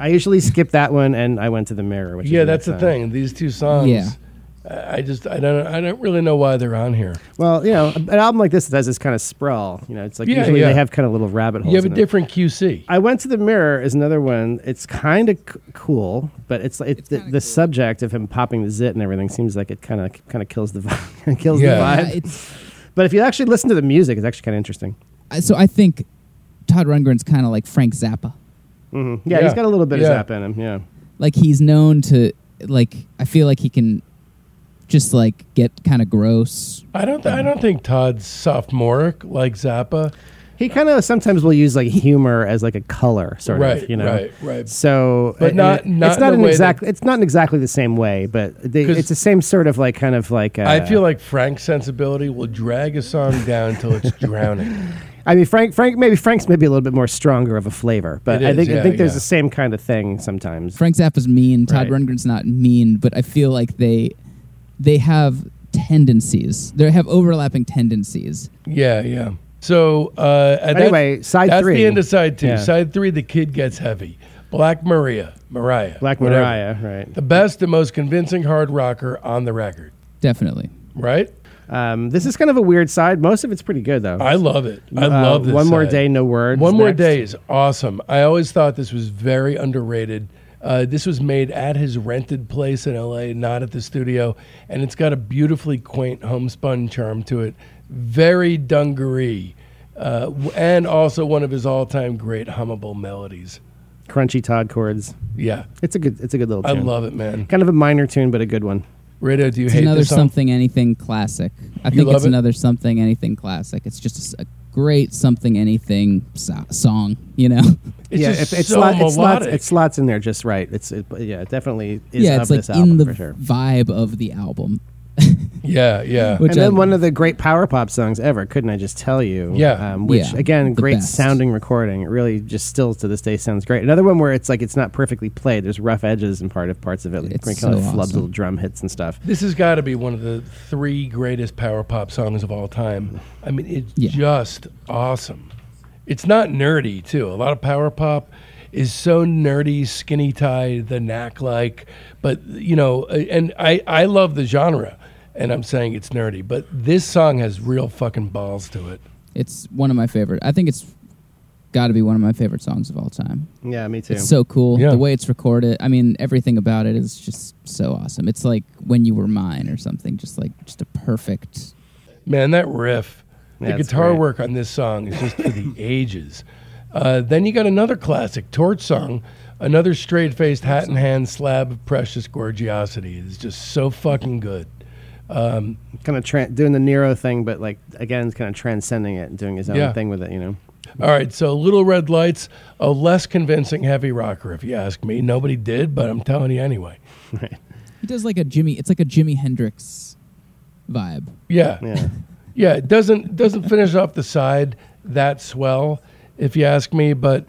I usually skip that one, and I went to the mirror. Which Yeah, is that's the time. thing. These two songs. Yeah. I I just I don't I don't really know why they're on here. Well, you know, an album like this has this kind of sprawl. You know, it's like Yeah, usually yeah. they have kind of little rabbit holes. You have a in it. different QC. I went to the mirror is another one. It's kind of c- cool, but it's like It's the, kinda the cool. subject of him popping the zit and everything seems like it kind of kind of kills the vibe. kills Yeah. the vibe. it's but if you actually listen to the music, it's actually kind of interesting. I- so I think Todd Rundgren's kind of like Frank Zappa. hmm Yeah, Yeah. he's got a little bit Yeah. of zap in him. Yeah, Like he's known to like I feel like he can just like get kind of gross. I don't th- I don't think Todd's sophomoric like Zappa. he kind of sometimes will use like humor as like a color, sort right, of. You know, right, right. So, But and not- it- not it's not the an exact. that- It's not in exactly the same way, but they, 'Cause- it's the same sort of like kind of like. Uh, I feel like Frank's sensibility will drag a song down until it's drowning. I mean, Frank, Frank, maybe Frank's maybe a little bit more stronger of a flavor, but It I think yeah, I think there's yeah. the same kind of thing sometimes. Frank Zappa's mean. Todd Right. Rundgren's not mean, but I feel like they they have tendencies. They have overlapping tendencies. Yeah, yeah. So uh, and Anyway, that's, side that's three. the end of side two. Yeah. Side three, the kid gets heavy. Black Maria, Mariah, Black whatever. Mariah, right? the best and most convincing hard rocker on the record. Definitely. Right? Um, this is kind of a weird side. Most of it's pretty good though. I love it. I Uh, love this. One more side. day, no words. One more next. day is awesome. I always thought this was very underrated. Uh, this was made at his rented place in LA, not at the studio, and it's got a beautifully quaint homespun charm to it. Very dungaree, uh, and also one of his all-time great hummable melodies. Crunchy Todd chords. Yeah, It's a good. It's a good little. I love it, man. Kind of a minor tune, but a good one. Radio, do you It's hate another this song? something anything classic. I You think love it's it? another something anything classic. It's just a great something anything so- song, you know. It's yeah, just if it, so slot, it slots. melodic. It slots in there just right. It's it, yeah, it definitely is yeah, of it's like album in the for sure. vibe of the album. yeah, yeah. Which and then I- one of the great power pop songs ever, couldn't I just tell you? Yeah. Um, which Yeah, again, great best. sounding recording. It really just still to this day sounds great. Another one where it's like it's not perfectly played. There's rough edges in part of parts of it. Like It's kind so of flubs awesome. little drum hits and stuff. This has got to be one of the three greatest power pop songs of all time. I mean, it's Yeah. just awesome. It's not nerdy, too. A lot of power pop is so nerdy, skinny tie, the knack like. But, you know, uh, and I, I love the genre, and I'm saying it's nerdy. But this song has real fucking balls to it. It's one of my favorite. I think it's got to be one of my favorite songs of all time. Yeah, me too. It's so cool. Yeah. The way it's recorded. I mean, everything about it is just so awesome. It's like when you were mine or something. Just like just a perfect. Man, that riff, Yeah, the it's guitar great. work on this song is just for the ages. Uh, then you got another classic, Torch Song, another straight faced, hat in hand slab of precious gorgiosity. It's just so fucking good. Um, kind of tra- doing the Nyro thing, but like again, kind of transcending it and doing his own Yeah. thing with it. You know. all right, so Little Red Lights, a less convincing heavy rocker, if you ask me. Nobody did, but I'm telling you anyway. He does like a Jimmy. It's like a Jimi Hendrix vibe. Yeah, yeah, Yeah. it doesn't doesn't finish off the side that swell, if you ask me. But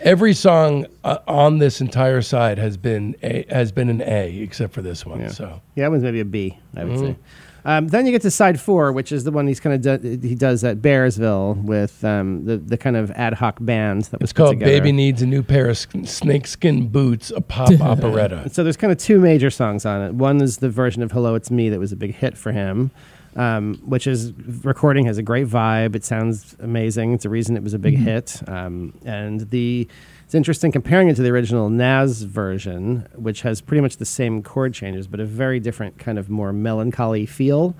every song uh, on this entire side has been a, has been an A, except for this one. Yeah. So Yeah, that one's maybe a B, I would say. Um, then you get to side four, which is the one he's kind of do- he does at Bearsville with um, the the kind of ad hoc band that was called together. Baby Needs a New Pair of sk- Snakeskin Boots, a pop operetta. So there's kind of two major songs on it. One is the version of "Hello, It's Me" that was a big hit for him, um, which is recording has a great vibe. It sounds amazing. It's a reason it was a big hit. Um, and the it's interesting comparing it to the original Nazz version, which has pretty much the same chord changes, but a very different kind of more melancholy feel.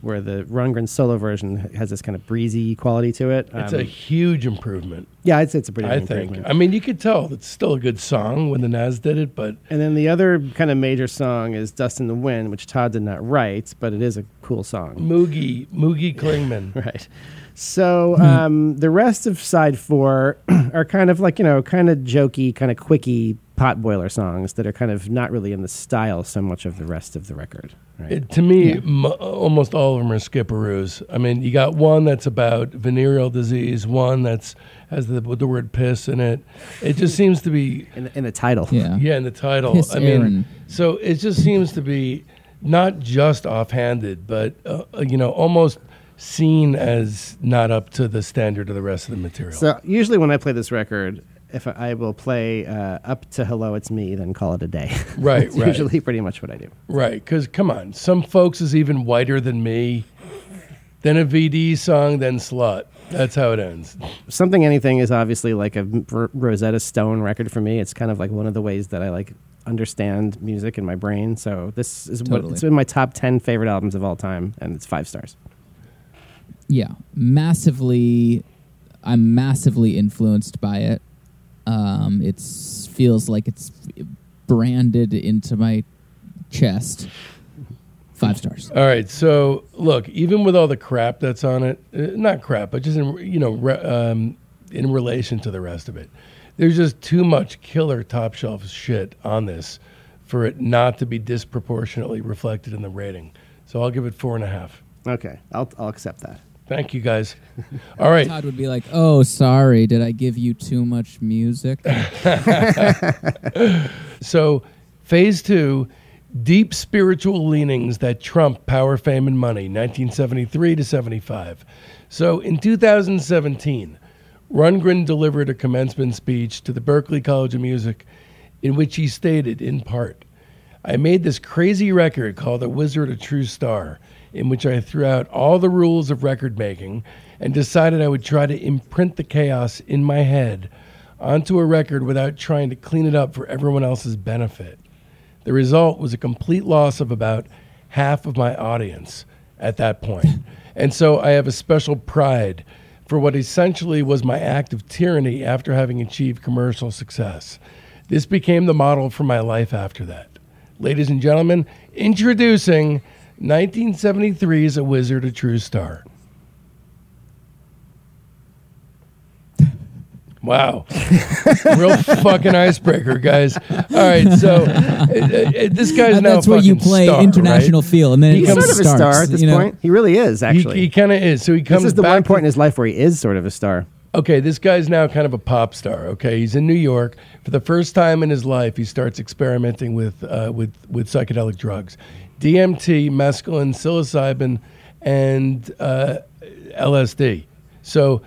Where the Rundgren solo version has this kind of breezy quality to it. It's Um, a huge improvement, yeah, it's it's a pretty I big think. improvement. I mean, you could tell it's still a good song when the Nazz did it, but And then the other kind of major song is Dust in the Wind, which Todd did not write, but it is a cool song. Moogy, Moogy Klingman. Right. So um, the rest of side four are kind of like, you know, kind of jokey, kind of quickie potboiler songs that are kind of not really in the style so much of the rest of the record. Right. It, to me, Yeah. m- almost all of them are skipperoos. I mean, you got one that's about venereal disease, one that's has the, the word piss in it. It just seems to be in, the, in the title. Yeah. Yeah, in the title. Piss I mean, so it just seems to be not just offhanded, but uh, uh, you know, almost seen as not up to the standard of the rest of the material. So usually when I play this record, if I, I will play uh, up to Hello, It's Me, then call it a day. right, It's right, usually pretty much what I do. right. Because come on, some folks is even whiter than me. Then a VD song, then slut. That's how it ends. Something Anything is obviously like a R- Rosetta Stone record for me. It's kind of like one of the ways that I like understand music in my brain. So this is what Totally. it's in my top 10 favorite albums of all time and it's 5 stars. Yeah, massively. I'm massively influenced by it. Um, it feels like it's branded into my chest. Five stars. All right, so look, even with all the crap that's on it, uh, not crap, but just in you know re, um, in relation to the rest of it, there's just too much killer top shelf shit on this for it not to be disproportionately reflected in the rating. So I'll give it four and a half. Okay, I'll, I'll accept that. Thank you guys. All right, Todd would be like, "Oh, sorry, did I give you too much music?" So, phase two, deep spiritual leanings that trump power, fame, and money, 1973 to 75. So, in 2017, Rundgren delivered a commencement speech to the Berklee College of Music in which he stated, in part, I made this crazy record called A Wizard, a True Star, in which I threw out all the rules of record making and decided I would try to imprint the chaos in my head onto a record without trying to clean it up for everyone else's benefit. The result was a complete loss of about half of my audience at that point. and so I have a special pride for what essentially was my act of tyranny after having achieved commercial success. This became the model for my life after that. Ladies and gentlemen, introducing 1973's A Wizard, a True Star. Wow. Real fucking icebreaker, guys. All right, so uh, uh, this guy's And now that's a where you play star, international right? feel, and then He it He's sort of a star at this you know? point. He really is, actually. he kind of is. So he comes this is the back one to- point in his life where he is sort of a star. okay, this guy's now kind of a pop star. Okay, he's in New York for the first time in his life. He starts experimenting with uh, with with psychedelic drugs, DMT, mescaline, psilocybin, and uh, LSD. So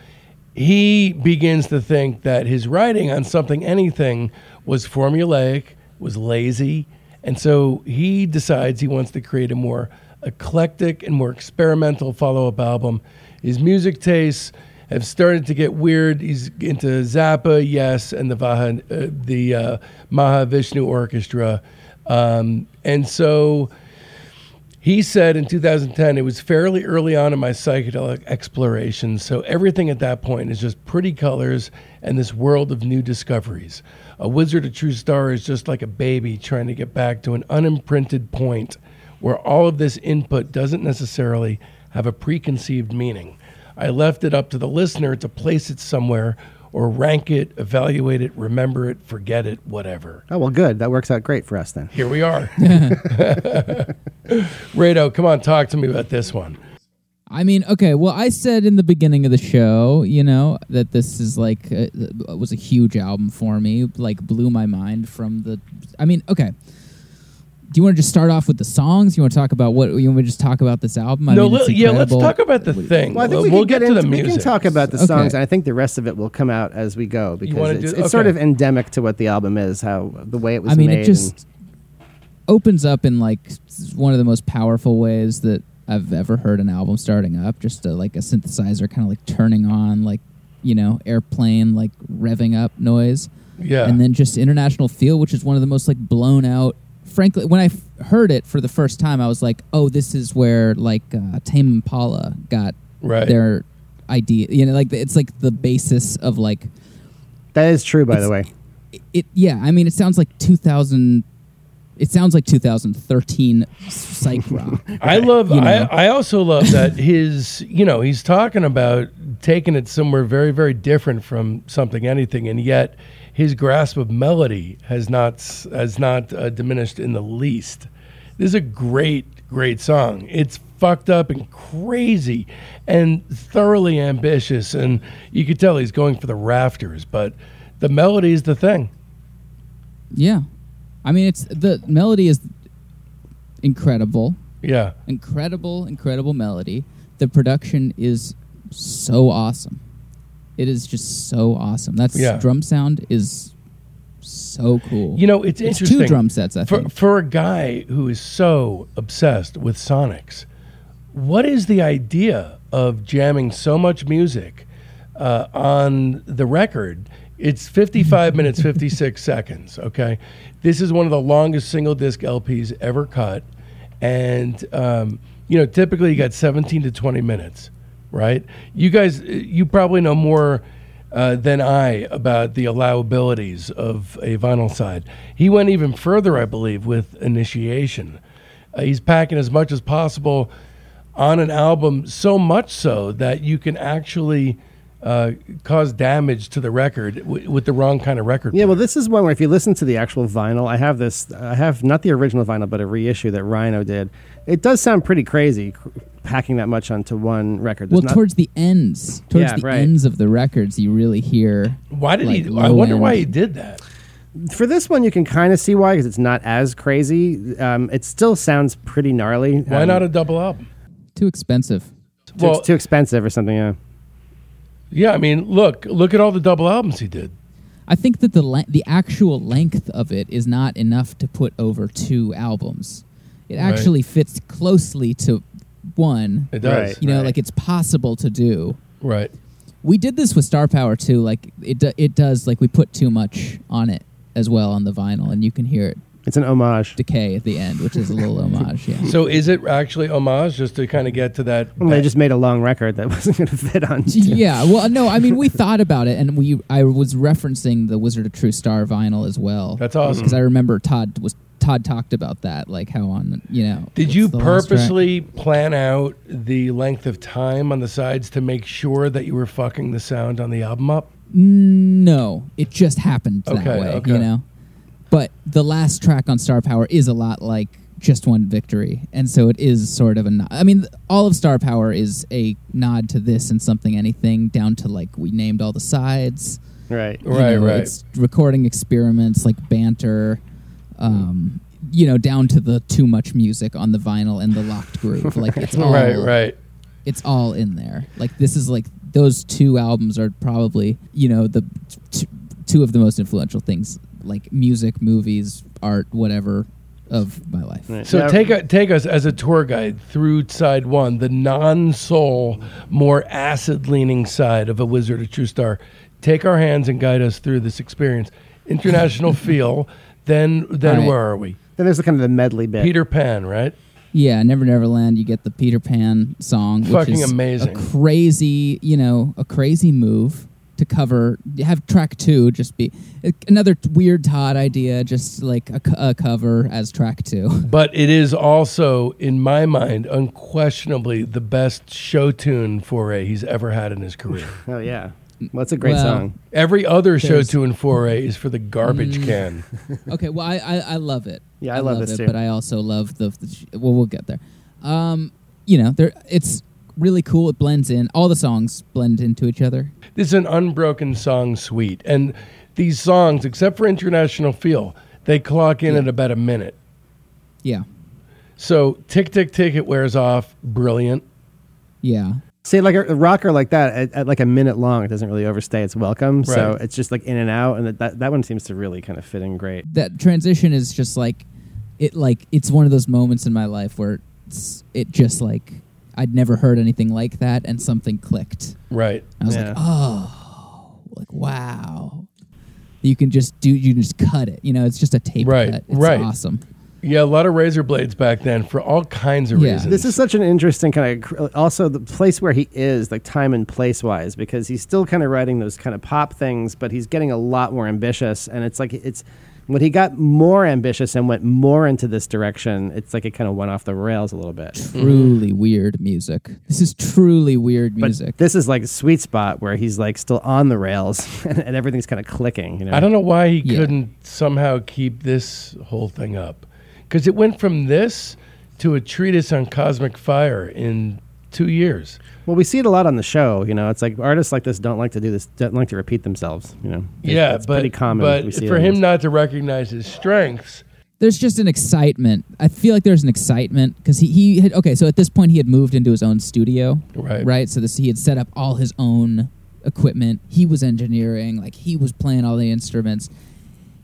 he begins to think that his writing on something anything was formulaic, was lazy, and so he decides he wants to create a more eclectic and more experimental follow-up album. His music tastes have started to get weird. He's into Zappa, yes, and the Vaha, uh, the uh, Mahavishnu Orchestra, um, and so he said in 2010 it was fairly early on in my psychedelic exploration, so everything at that point is just pretty colors and this world of new discoveries. A Wizard, a True Star is just like a baby trying to get back to an unimprinted point where all of this input doesn't necessarily have a preconceived meaning. I left it up to the listener to place it somewhere or rank it, evaluate it, remember it, forget it, whatever. Oh, well, good. That works out great for us then. Here we are. Rado, come on, talk to me about this one. I mean, okay. Well, I said in the beginning of the show, you know, that this is like uh, uh, was a huge album for me. Like, blew my mind from the. I mean, okay. Do you want to just start off with the songs? You want to talk about what? You want to just talk about this album? I no, mean, it's li- yeah, let's talk about the thing. Well, I think we we'll can get, to into, the we music. can talk about the Okay. songs, and I think the rest of it will come out as we go because it's, do- it's sort of endemic to what the album is, how the way it was I mean, made. it just opens up in like one of the most powerful ways that I've ever heard an album starting up. Just a, like a synthesizer, kind of like turning on, like you know, airplane like revving up noise. Yeah. and then just international feel which is one of the most like blown out frankly when i f- heard it for the first time i was like oh this is where like uh, tame impala got Right. their idea you know like it's like the basis of like that is true, by the way. it, it yeah i mean it sounds like 2000 it sounds like 2013 psych rock I love. You know. I, I also love that his. You know, he's talking about taking it somewhere very, very different from something, anything, and yet his grasp of melody has not has not uh, diminished in the least. This is a great, great song. It's fucked up and crazy, and thoroughly ambitious, and you could tell he's going for the rafters. But the melody is the thing. yeah i mean it's the melody is incredible Yeah. incredible, incredible melody. The production is so awesome. It is just so awesome. That Yeah. drum sound is so cool. You know, it's, it's interesting. two drum sets, I for, think. for a guy who is so obsessed with Sonics, what is the idea of jamming so much music uh, on the record? It's 55 minutes, 56 seconds, okay? This is one of the longest single disc LPs ever cut. And, um, you know, typically you got 17 to 20 minutes, right? You guys, uh, you probably know more uh, than I about the allowabilities of a vinyl side. He went even further, I believe, with Initiation. Uh, he's packing as much as possible on an album, so much so that you can actually uh, cause damage to the record w- with the wrong kind of record. Yeah, well, this is one where if you listen to the actual vinyl, I have this. I have not the original vinyl, but a reissue that Rhino did. It does sound pretty crazy, packing that much onto one record. There's well, not- towards the ends, towards Yeah, the right. ends of the records, you really hear. Why did like, he? I low wonder why he did that. for this one, you can kind of see why because it's not as crazy. Um, it still sounds pretty gnarly. Why Um, not a double album? Too expensive. Too, Well, too expensive or something? Yeah. yeah, I mean, look, look at all the double albums he did. I think that the le- the actual length of it is not enough to put over two albums. It Right. actually fits closely to one. It does, Right. You know, Right. like it's possible to do. right? We did this with Star Power too. Like it, do, it does. Like we put too much on it as well on the vinyl, and you can hear it It's an homage. decay at the end, which is a little homage. Yeah. So is it actually homage just to kind of get to that? Well, they that- just made a long record that wasn't going to fit on. yeah. Well, no. I mean, we thought about it, and we. I was referencing the Wizard of True Star vinyl as well. That's awesome. because I remember Todd was Todd talked about that, like how on you know. Did what's you the last track? purposely plan out the length of time on the sides to make sure that you were fucking the sound on the album up? No, it just happened that Okay, way, okay. you know. But the last track on Star Power is a lot like just one victory, and so it is sort of a. Nod. I mean, all of Star Power is a nod to this and something anything, down to like we named all the sides. Right. you Right, know, right. It's recording experiments like banter, um, you know, down to the too much music on the vinyl and the locked groove. Like it's all right, right. it's all in there. Like this is like those two albums are probably you know the t- two of the most influential things like music, movies, art, whatever of my life. Right. So Yeah. take a, take us as a tour guide through side one, the non-soul, more acid-leaning side of a Wizard a True Star. Take our hands and guide us through this experience. International feel. Then, then All right. where are we? Then there's the kind of the medley bit. Peter Pan, right? Yeah, Never Never Land. You get the Peter Pan song, which is amazing. a crazy, you know, a crazy move to cover. Have track two just be another weird Todd idea, just like a, a cover as track two. But it is also, in my mind, unquestionably the best show tune foray he's ever had in his career. Oh yeah. Well, it's a great Well, song. Every other show There's- tune foray is for the garbage Mm. can. Okay, well, I, I, I love it. Yeah, I love love this it, too. but I also love the, the well, we'll get there. Um, you know, there it's really cool. It blends in. All the songs blend into each other. This is an unbroken song suite. And these songs, except for International Feel, they clock in Yeah. at about a minute. Yeah. So tick tick tick it wears off. Brilliant. Yeah. See, like a, a rocker like that, at, at like a minute long, it doesn't really overstay its welcome. So it's just like in and out, and that, that that one seems to really kind of fit in great. That transition is just like it like it's one of those moments in my life where it's, it just like I'd never heard anything like that and something clicked. Right. I was Yeah. like, "Oh, like wow." You can just do you can just cut it. You know, it's just a tape Right, cut. It's right. awesome. Yeah, a lot of razor blades back then for all kinds of Yeah. reasons. This is such an interesting kind of also the place where he is, like time and place wise, because he's still kind of writing those kind of pop things, but he's getting a lot more ambitious, and it's like it's when he got more ambitious and went more into this direction, it's like it kind of went off the rails a little bit. Truly weird music. This is truly weird But music. this is like a sweet spot where he's like still on the rails and, and everything's kind of clicking. You know, I don't know why he Yeah. couldn't somehow keep this whole thing up. Because it went from this to a treatise on cosmic fire in two years. Well, we see it a lot on the show. You know, it's like artists like this don't like to do this, don't like to repeat themselves. You know, It's- yeah, it's but, pretty common. but we see for him not to recognize his strengths, there's just an excitement. I feel like there's an excitement because he, he had okay. So at this point, he had moved into his own studio, Right. Right. So this he had set up all his own equipment. He was engineering, like he was playing all the instruments.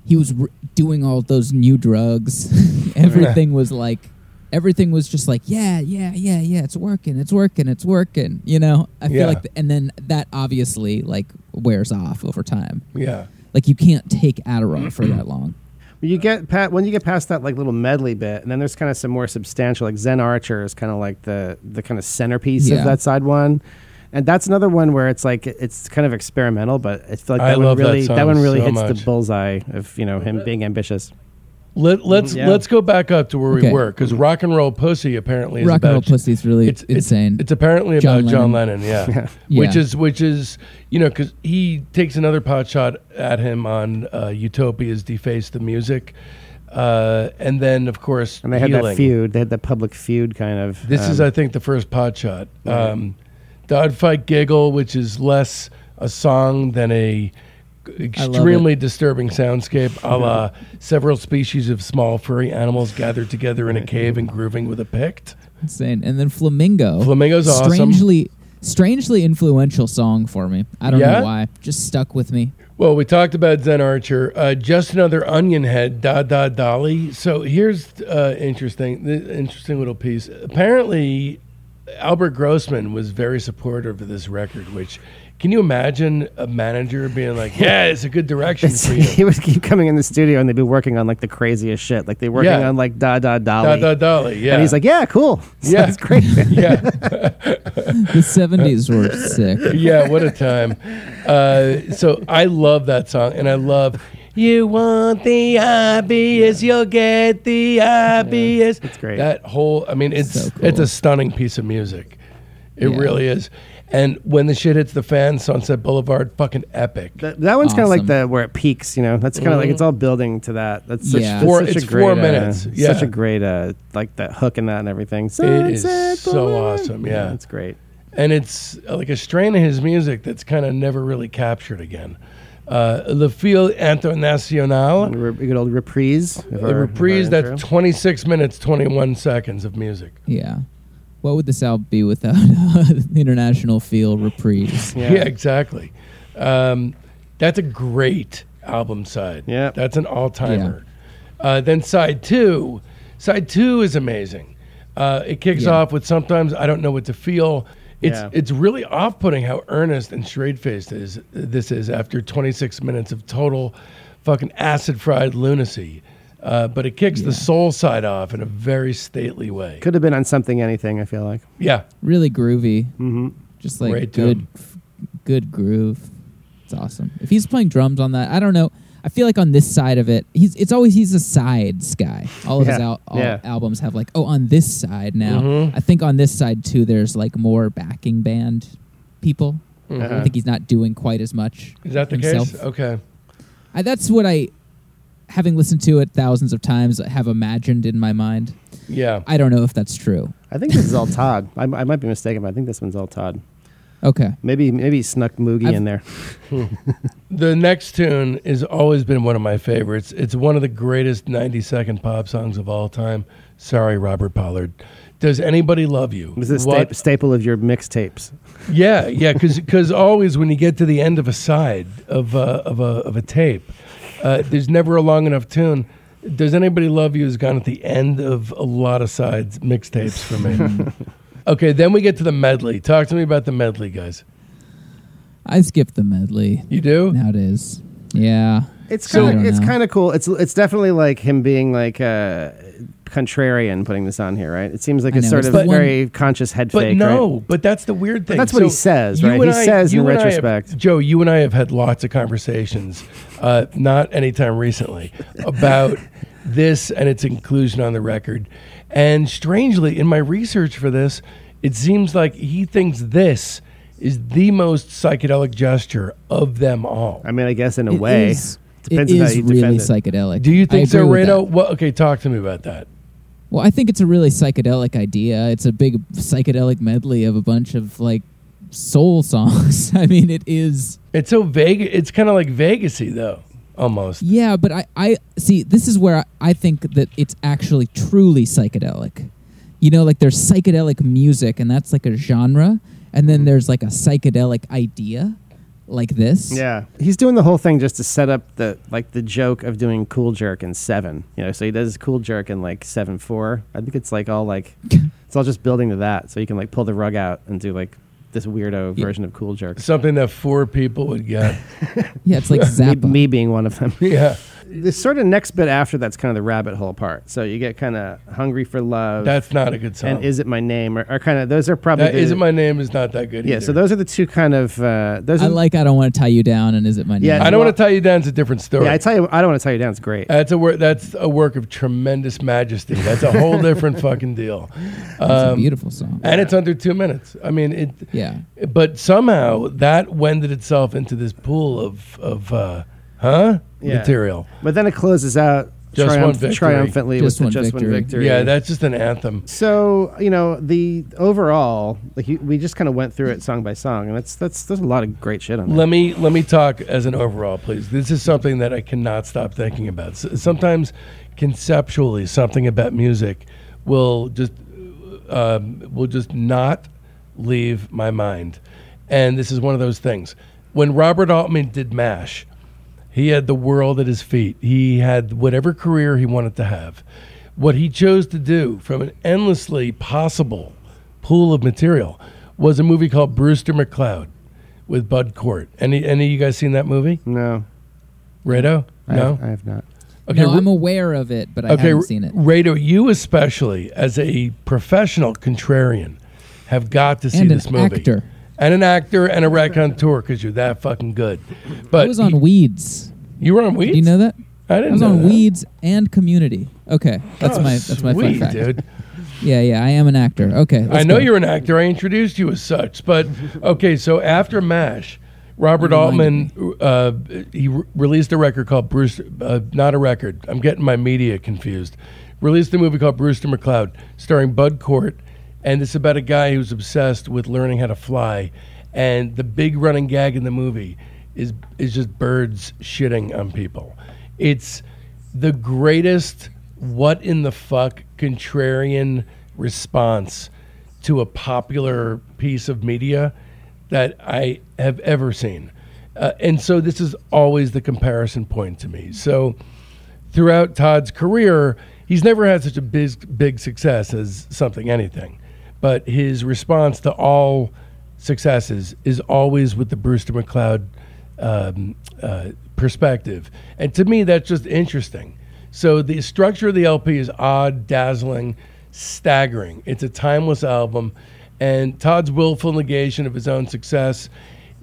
He was r- doing all those new drugs. everything was like, everything was just like, yeah, yeah, yeah, yeah. It's working. It's working. It's working. You know. I feel Yeah. like, th- and then that obviously like wears off over time. yeah. Like you can't take Adderall for that long. You get pat when you get past that like little medley bit, and then there's kind of some more substantial. Like Zen Archer is kind of like the the kind of centerpiece Yeah. of that side one, and that's another one where it's like it's kind of experimental, but I feel like I that one love that really song one really so hits much. the bullseye of you know him being ambitious. Let, let's Yeah. let's go back up to where we were because rock and roll pussy apparently is Rock and roll pussy is really it's, it's- insane. It's, apparently John about John Lennon, yeah. Yeah. Which is which is you know because he takes another pot shot at him on uh, Utopia's deface the music, uh, and then of course And they had that feud. They had that public feud kind of. This is um, I think the first pot shot. Um, Dogfight Giggle, which is less a song than a extremely disturbing soundscape, a la several species of small furry animals gathered together in a cave and grooving with a pict. insane. And then Flamingo. Flamingo's awesome. strangely, strangely influential song for me. I don't Yeah? know why. Just stuck with me. Well, we talked about Zen Archer. Uh, just another onion head, da da Dali. So here's uh, interesting, th- interesting little piece. Apparently, Albert Grossman was very supportive of this record. Which, can you imagine a manager being like, "Yeah, it's a good direction for you." he would keep coming in the studio and they'd be working on like the craziest shit. Like they're working Yeah. on like da da Da Dali. da da Dali. Yeah. And he's like, yeah, cool. Yeah. That's great. yeah, The seventies were sick. yeah. What a time. Uh, so I love that song, and I love. You want the obvious, you'll get the obvious. it's great. That whole, I mean, it's So cool. it's a stunning piece of music. It Yeah. really is. And when the shit hits the fan, Sunset Boulevard, fucking epic. That, that one's kind of like Awesome. the where it peaks, you know. That's kind of like it's all building to that. That's such, Yeah. that's Four- such it's a great, four uh, minutes, Such a great, uh, like that hook and that and everything. It is Sunset so Boulevard. awesome, yeah. it's great. and it's uh, like a strain of his music that's kind of never really captured again. Uh, Le Feel Internacionale, And re- good old reprise. if the our- reprise, if that's intro. 26 minutes, 21 seconds of music. Yeah. What would this album be without uh, International Feel Reprise? Yeah, Yeah. exactly. Um, that's a great album side. Yeah. That's an all timer. Uh, then side two, side two is amazing. Uh, it kicks Yeah. off with sometimes I don't know what to feel. It's Yeah. it's really off putting how earnest and straight faced is this is after 26 minutes of total fucking acid fried lunacy. Uh, but it kicks the soul side off in a very stately way. Could have been on something, anything. I feel like. Yeah, Really groovy. Mm-hmm. Just like Great good, tune. f- good groove. It's awesome. If he's playing drums on that, I don't know. I feel like on this side of it, he's it's always he's a sides guy. All of his Yeah, al- all yeah. albums have like oh on this side now. Mhm. I think on this side too, there's like more backing band people. Uh-huh. I think he's not doing quite as much. is that the himself. case? Okay. I, that's what I, having listened to it thousands of times, I have imagined in my mind. Yeah. I don't know if that's true. I think this is all Todd. I, I might be mistaken, but I think this one's all Todd. Okay. Maybe maybe he snuck Moogy I've- in there. The next tune has always been one of my favorites. It's one of the greatest 90 second pop songs of all time. Sorry, Robert Pollard. Does anybody love you? This is a sta- staple of your mixtapes. Yeah, yeah, because always when you get to the end of a side of a, of a, of a tape, uh, there's never a long enough tune. Does anybody love you has gone at the end of a lot of sides mixtapes for me. okay, then we get to the medley. Talk to me about the medley, guys. I skip the medley You do? nowadays. Yeah. It's kind of I it's kind of cool. It's it's definitely like him being like uh, contrarian putting this on here, right? It seems like I a know, sort it's of the one- very conscious head But fake. no, right? but that's the weird thing. that's what he says, you right? and He says in you and I have- retrospect. Joe, you and I have had lots of conversations, uh, not anytime recently, about this and its inclusion on the record. And strangely, in my research for this, it seems like he thinks this is the most psychedelic gesture of them all. I mean, I guess in a It way, is- depends it on how is you really defend it. psychedelic. Do you I think so, agree with Rado? Well, okay, talk to me about that. Well, I think it's a really psychedelic idea. It's a big psychedelic medley of a bunch of like soul songs. I mean, it is. It's so vague. It's kind of like Vegasy, though, almost. Yeah, but I, I see. This is where I, I think that it's actually truly psychedelic. You know, like there's psychedelic music, and that's like a genre, and then mm-hmm. there's like a psychedelic idea, like this. Yeah, he's doing the whole thing just to set up the like the joke of doing cool jerk in seven. You know, so he does cool jerk in like seven four. I think it's like all like it's all just building to that, so you can like pull the rug out and do like this weirdo Yeah. version of cool jerk. Something that four people would get. Yeah, it's like Me, me being one of them. yeah. The sort of next bit after that's kind of the rabbit hole part. So you get kind of hungry for love. That's not a good song. and is it my name? Or, or kind of those are probably that the, is it my name is not that good. yeah. either. So those are the two kind of uh, those. I Are, like. I don't want to tie you down, and is it my name? Yeah, I don't well- want to tie you down. It's a different story. yeah. I tell you, I don't want to tell you down. It's great. that's a work. That's a work of tremendous majesty. That's a whole different fucking deal. It's a Um, beautiful song. and it's under two minutes. I mean, it. yeah. But somehow that wended itself into this pool of of uh, huh Yeah. material. But then it closes out Just triumph- one victory. triumphantly Just with one the just one victory. victory. Yeah, that's just an anthem. So you know the overall, like you, we just kind of went through it song by song, and that's that's there's a lot of great shit on there. Let me let me talk as an overall, please. This is something that I cannot stop thinking about. S- sometimes, conceptually, something about music will just um, will just not leave my mind, and this is one of those things. When Robert Altman did Mash, he had the world at his feet. He had whatever career he wanted to have. What he chose to do from an endlessly possible pool of material was a movie called Brewster McCloud with Bud Cort. Any any of you guys seen that movie? no, Rado? I No. have, I have not. Okay. no, I'm aware of it, but I okay. haven't seen it. Rado, you especially as a professional contrarian have got to see And an this movie. actor. And an actor and a raconteur because you're that fucking good. But I was on you, Weeds. you were on Weeds. Do you know that? I didn't I was on that. Weeds and Community. Okay, that's Oh, my that's my fun sweet, fact. dude. Yeah, yeah, I am an actor. Okay, I know go. you're an actor. I introduced you as such. But okay, so after MASH, Robert Altman uh, he re- released a record called Bruce. Uh, not a record. I'm getting my media confused. Released a movie called Brewster McCloud, starring Bud Cort, and it's about a guy who's obsessed with learning how to fly. And the big running gag in the movie is is just birds shitting on people. It's the greatest what in the fuck contrarian response to a popular piece of media that I have ever seen. Uh, and so this is always the comparison point to me. So throughout Todd's career, he's never had such a big, big success as something anything. But his response to all successes is always with the Brewster McCloud um, uh, perspective. And to me, that's just interesting. So the structure of the LP is odd, dazzling, staggering. It's a timeless album. And Todd's willful negation of his own success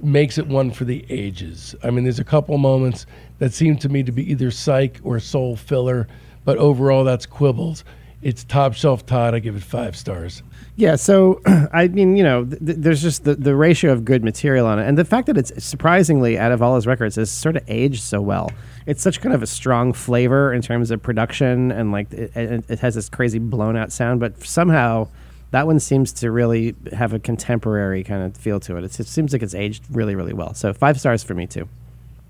makes it one for the ages. I mean, there's a couple moments that seem to me to be either psych or soul filler, but overall, that's quibbles. It's top shelf Todd. I give it five stars. Yeah, so I mean, you know, th- th- there's just the, the ratio of good material on it, and the fact that it's surprisingly out of all his records has sort of aged so well. It's such kind of a strong flavor in terms of production, and like it, it, it has this crazy blown out sound, but somehow that one seems to really have a contemporary kind of feel to it. It's, it seems like it's aged really, really well. So five stars for me too.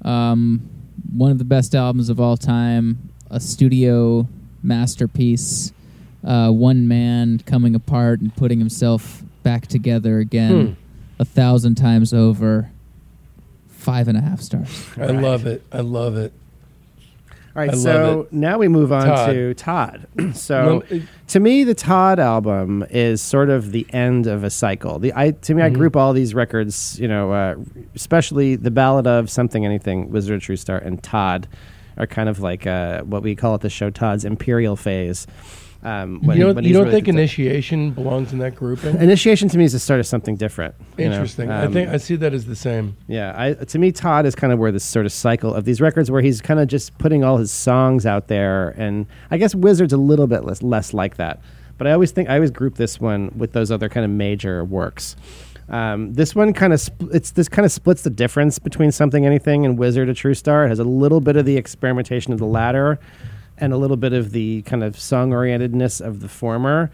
Um, one of the best albums of all time, a studio masterpiece. Uh, one man coming apart and putting himself back together again Hmm. a thousand times over. Five and a half stars. I love it. I love it. All right, I so now we move on Todd. to Todd. so Lem- to me, the Todd album is sort of the end of a cycle. The I to me, I Mhm. group all these records, you know, uh, especially the Ballad of Something Anything, Wizard of True Star, and Todd are kind of like uh, what we call at the show Todd's imperial phase. Um, when- you don't, when you don't really think at the- initiation belongs in that grouping? initiation to me is the start of something different. you know? Interesting. I Um, think I see that as the same. Yeah, I, to me, Todd is kind of where this sort of cycle of these records where he's kind of just putting all his songs out there, and I guess Wizard's a little bit less, less like that. But I always think I always group this one with those other kind of major works. Um, this one kind of spl- it's this kind of splits the difference between something anything and Wizard a True Star. It has a little bit of the experimentation of the latter, and a little bit of the kind of song orientedness of the former.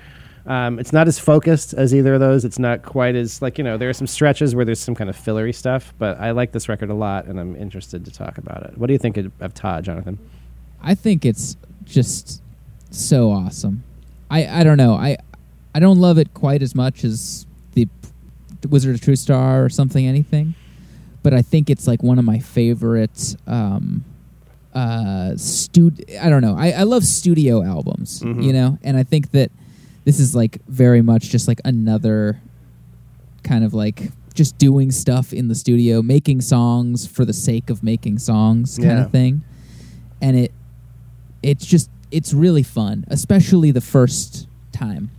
Um, it's not as focused as either of those. It's not quite as like you know. There are some stretches where there's some kind of fillery stuff, but I like this record a lot, and I'm interested to talk about it. What do you think of, of Todd, Jonathan? I think it's just so awesome. I I don't know. I I don't love it quite as much as the Wizard of True Star or something anything, but I think it's like one of my favorite um uh stud I don't know. I I love studio albums, Mhm. you know, and I think that this is like very much just like another kind of like just doing stuff in the studio, making songs for the sake of making songs kind Yeah. of thing. And it it's just it's really fun, especially the first time.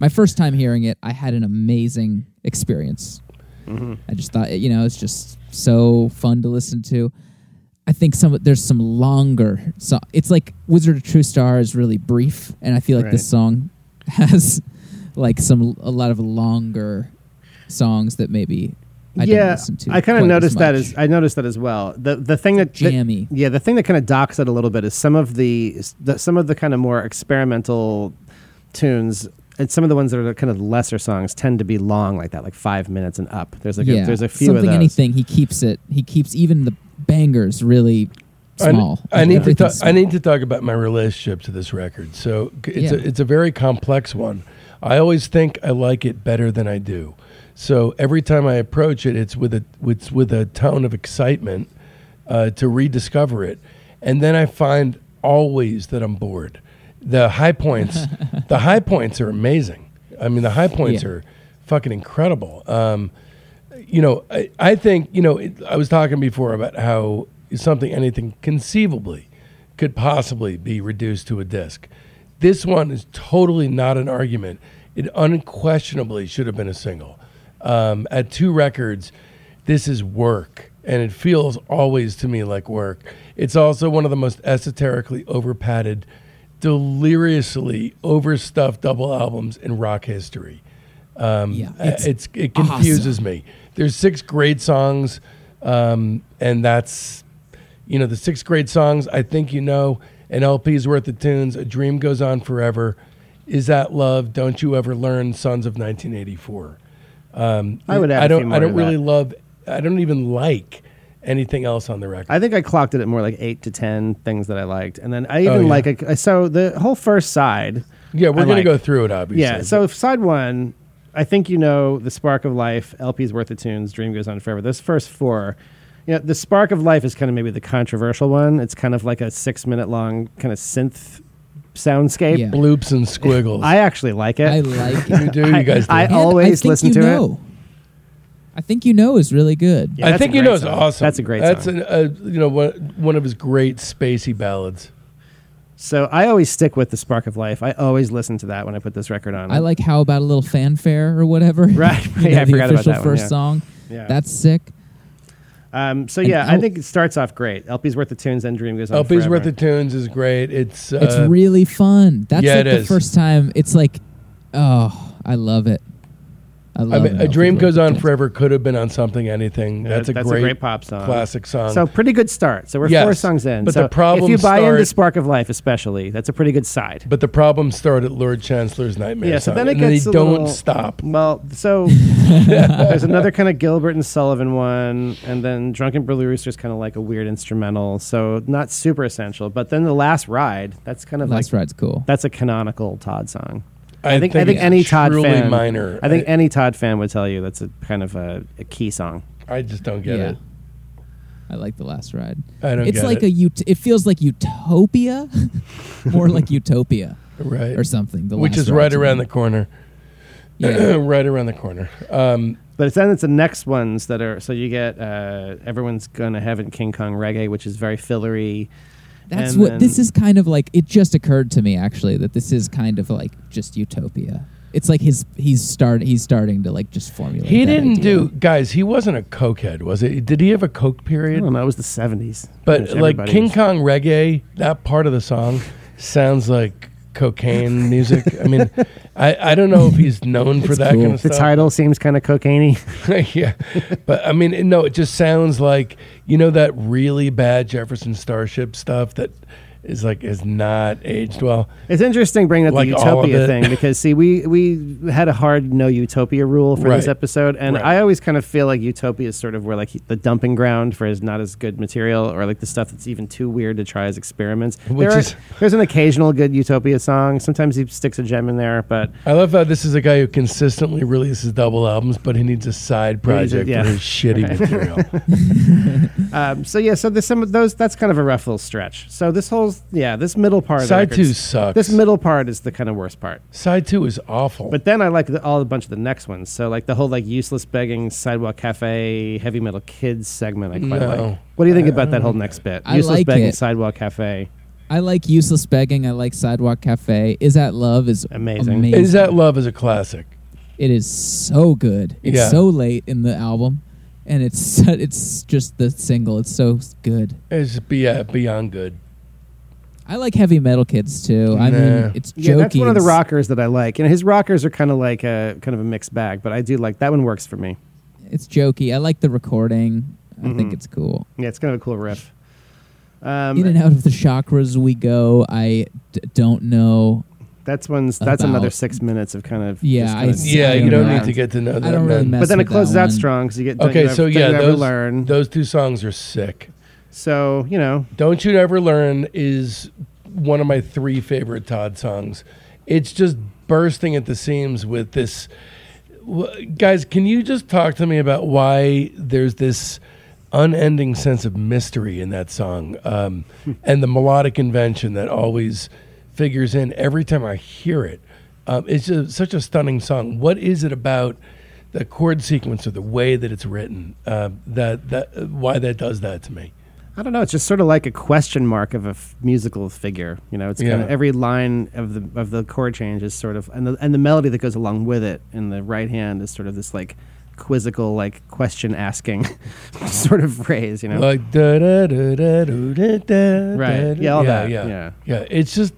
My first time hearing it, I had an amazing experience. Mm-hmm. I just thought, you know, it's just so fun to listen to. I think some there's some longer. So it's like Wizard of True Star is really brief, and I feel like this song has like some a lot of longer songs that maybe I yeah, listen to. I kind of noticed that much. as I noticed that as well. The the thing that, that jammy. Yeah, the thing that kind of docks it a little bit is some of the, the some of the kind of more experimental tunes and some of the ones that are kind of lesser songs tend to be long like that, like five minutes and up. There's like yeah, a, there's a few something anything. He keeps it. He keeps even the bangers really small. I, need to Everything's talk. I need to talk about my relationship to this record. So it's a it's a very complex one. I always think I like it better than I do. So every time I approach it, it's with a it's with a tone of excitement uh, to rediscover it, and then I find always that I'm bored. The high points, the high points are amazing. I mean, the high points Yeah. are fucking incredible. Um, you know, I, I think, you know, it, I was talking before about how something, anything conceivably could possibly be reduced to a disc. This one is totally not an argument. It unquestionably should have been a single. Um, at two records, this is work, and it feels always to me like work. It's also one of the most esoterically overpadded, deliriously overstuffed double albums in rock history. Um, Yeah, uh, it's it's, it confuses me. There's six great songs, um, and that's you know the six great songs. I think you know an LP's worth of tunes. A dream goes on forever. Is that love? Don't you ever learn? Sons of 1984. Um, I would add I don't. I don't really that. love. I don't even like anything else on the record. I think I clocked it at more like eight to ten things that I liked, and then I even Oh, yeah. like a, so the whole first side. yeah, we're I gonna like- go through it. Obviously. Yeah. So if side one, I think you know the spark of life, LP's worth of tunes, Dream goes on forever. Those first four, you know, the spark of life is kind of maybe the controversial one. It's kind of like a six minute long kind of synth soundscape. Yeah. bloops and squiggles. I actually like it. I like it. you it. do. You guys do. I- And always think listen you to it. I think you know is really good. Yeah, I think you know it's song. awesome. That's a great That's song. an, uh, you know one one of his great spacey ballads. So I always stick with the spark of life. I always listen to that when I put this record on. I like how about a little fanfare or whatever. Right. You Yeah, I know, the forgot about official that one, first yeah. song. Yeah. That's sick. Um, so And yeah, I L- think it starts off great. LP's worth of tunes, then Dream goes on. LP's forever. worth of tunes is great. It's uh, it's really fun. That's yeah, like it the is. first time. It's like, oh, I love it. I I mean, an a dream goes on forever could have been on something, anything. That's, a, That's great, a great pop song. classic song. So pretty good start. So we're Yes, four songs in. but so the problem if you buy into Spark of Life, especially, that's a pretty good side. but the problem started at Lord Chancellor's Nightmare. Yeah, so song, then it and gets they a don't little- stop. Well, so there's another kind of Gilbert and Sullivan one, and then Drunken Blue Rooster's kind of like a weird instrumental, so not super essential. But then the last ride, that's kind of Last like ride's cool. that's a canonical Todd song. I, I think I think any Todd truly fan, minor. I think I, any Todd fan would tell you that's a kind of a, a key song. I just don't get yeah. it. I like the last ride. I don't It's get like it. a ut- it feels like utopia, more like utopia right, or something. The which Last is Ride right to around the corner. yeah. right around the corner. Um, But it's then it's the next ones that are so you get uh, everyone's gonna heaven King Kong reggae, which is very fillery. That's And what this is kind of like. It just occurred to me actually that this is kind of like just utopia. It's like his he's start he's starting to like just formulate. he that didn't idea. do, guys. He wasn't a cokehead, was it? Did he have a coke I period? don't know. It was the seventies, But like King Kong reggae, that part of the song sounds like cocaine music. I mean, I, I don't know if he's known for that cool. kind of The stuff. title seems kind of cocaine yeah, but I mean, no, it just sounds like you know that really bad Jefferson Starship stuff that is like is not aged well. It's interesting bringing up Like the all of utopia it. thing because see, we we had a hard no utopia rule for this Right. episode, and Right. I always kind of feel like utopia is sort of where like the dumping ground for his not as good material, or like the stuff that's even too weird to try as experiments. Which There are- is- there's an occasional good utopia song. Sometimes he sticks a gem in there, but I love how this is a guy who consistently releases double albums, but he needs a side He needs a- project yeah. for his shitty material. um, so yeah, so there's some of those. That's kind of a rough little stretch. So this whole yeah, this middle part. of the Side two records- sucks. This middle part is the kind of worst part. Side two is awful. But then I like the, all a bunch of the next ones. So like the whole like useless begging sidewalk cafe heavy metal kids segment. I quite No. like. What do you think I- about I that whole next bit? I useless like begging it. sidewalk cafe. I like useless begging. I like sidewalk cafe. Izzat Love? Is Amazing. amazing. Izzat Love is a classic? It is so good. It's Yeah. so late in the album, and it's it's just the single. It's so good. It's be yeah, beyond good. I like heavy metal kids too. I Nah. mean, it's jokey. Yeah, that's one of the and s- rockers that I like. And his rockers are kind of like a kind of a mixed bag, but I do like that one works for me. It's jokey. I like the recording. I think Mhm. it's cool. Yeah, it's kind of a cool riff. Um, in and out of the chakras we go. I d- don't know. That's one's that's another six minutes of kind of Yeah, just I kinda see. Yeah, you don't don't need to get to know that. I don't really man. mess But then it with that closes out one. strong because you get don't Okay, you so ever- yeah, don't you ever those learn. those two songs are sick. So you know, Don't You Ever Learn is one of my three favorite Todd songs. It's just bursting at the seams with this. Guys, can you just talk to me about why there's this unending sense of mystery in that song um, and the melodic invention that always figures in every time I hear it? Um, it's just such a stunning song. What is it about the chord sequence or the way that it's written uh, that that why that does that to me? I don't know. It's just sort of like a question mark of a f- musical figure. You know, it's kind of every line of the of the chord change is sort of and the and the melody that goes along with it in the right hand is sort of this like quizzical like question asking sort of phrase. You know, Like da da da da da da da. Right. da, Yeah, all yeah, that. Yeah. Yeah. Yeah. It's just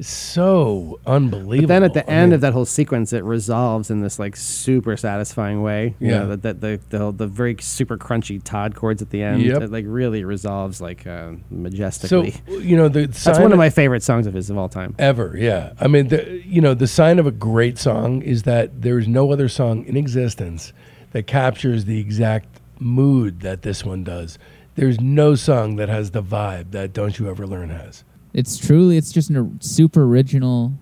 so unbelievable. But then at the I end mean, of that whole sequence, it resolves in this like super satisfying way. You Yeah. know, that, that the, the the very super crunchy Todd chords at the end. Yep. It like really resolves like uh, so majestically. you know the That's one of my favorite songs of his of all time. ever. Yeah. I mean, the, you know, the sign of a great song is that there is no other song in existence that captures the exact mood that this one does. There's no song that has the vibe that "Don't You Ever Learn" has. It's truly. It's just a super original,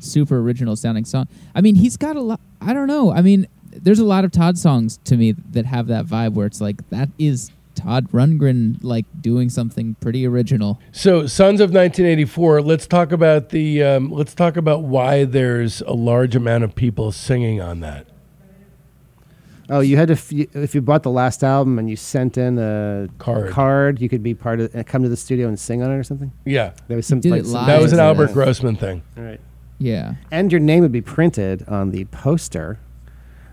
super original sounding song. I mean, he's got a lot. I don't know. I mean, there's a lot of Todd songs to me that have that vibe where it's like that is Todd Rundgren like doing something pretty original. So, Sons of 1984. Let's talk about the. Um, let's talk about why there's a large amount of people singing on that. Oh, you had to f- if you bought the last album and you sent in a Card. card, you could be part of uh, come to the studio and sing on it or something. Yeah, There was some did like it some- live. that was an Yeah. Albert Grossman thing. All right. Yeah. And your name would be printed on the poster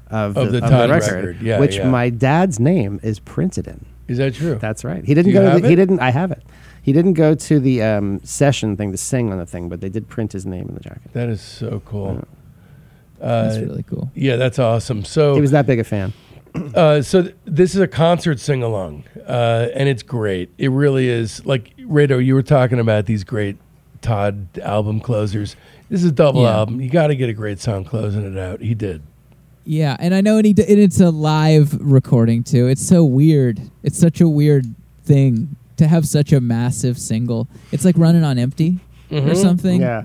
of, Of the, the of Todd the record, record. Yeah, which yeah. my dad's name is printed in. Is that true? That's right. He didn't Do you go. To have the, he it? didn't. I have it. He didn't go to the um, session thing to sing on the thing, but they did print his name in the jacket. That is so cool. Uh, That's really cool. yeah, that's awesome. So He was that big a fan. Uh, so th- this is a concert sing along, uh, and it's great. It really is. Like Rado, you were talking about these great Todd album closers. This is a double Yeah. album. You got to get a great song closing it out. He did. Yeah, and I know and, he d- and it's a live recording too. It's so weird. It's such a weird thing to have such a massive single. It's like running on empty or Mhm. something. Yeah.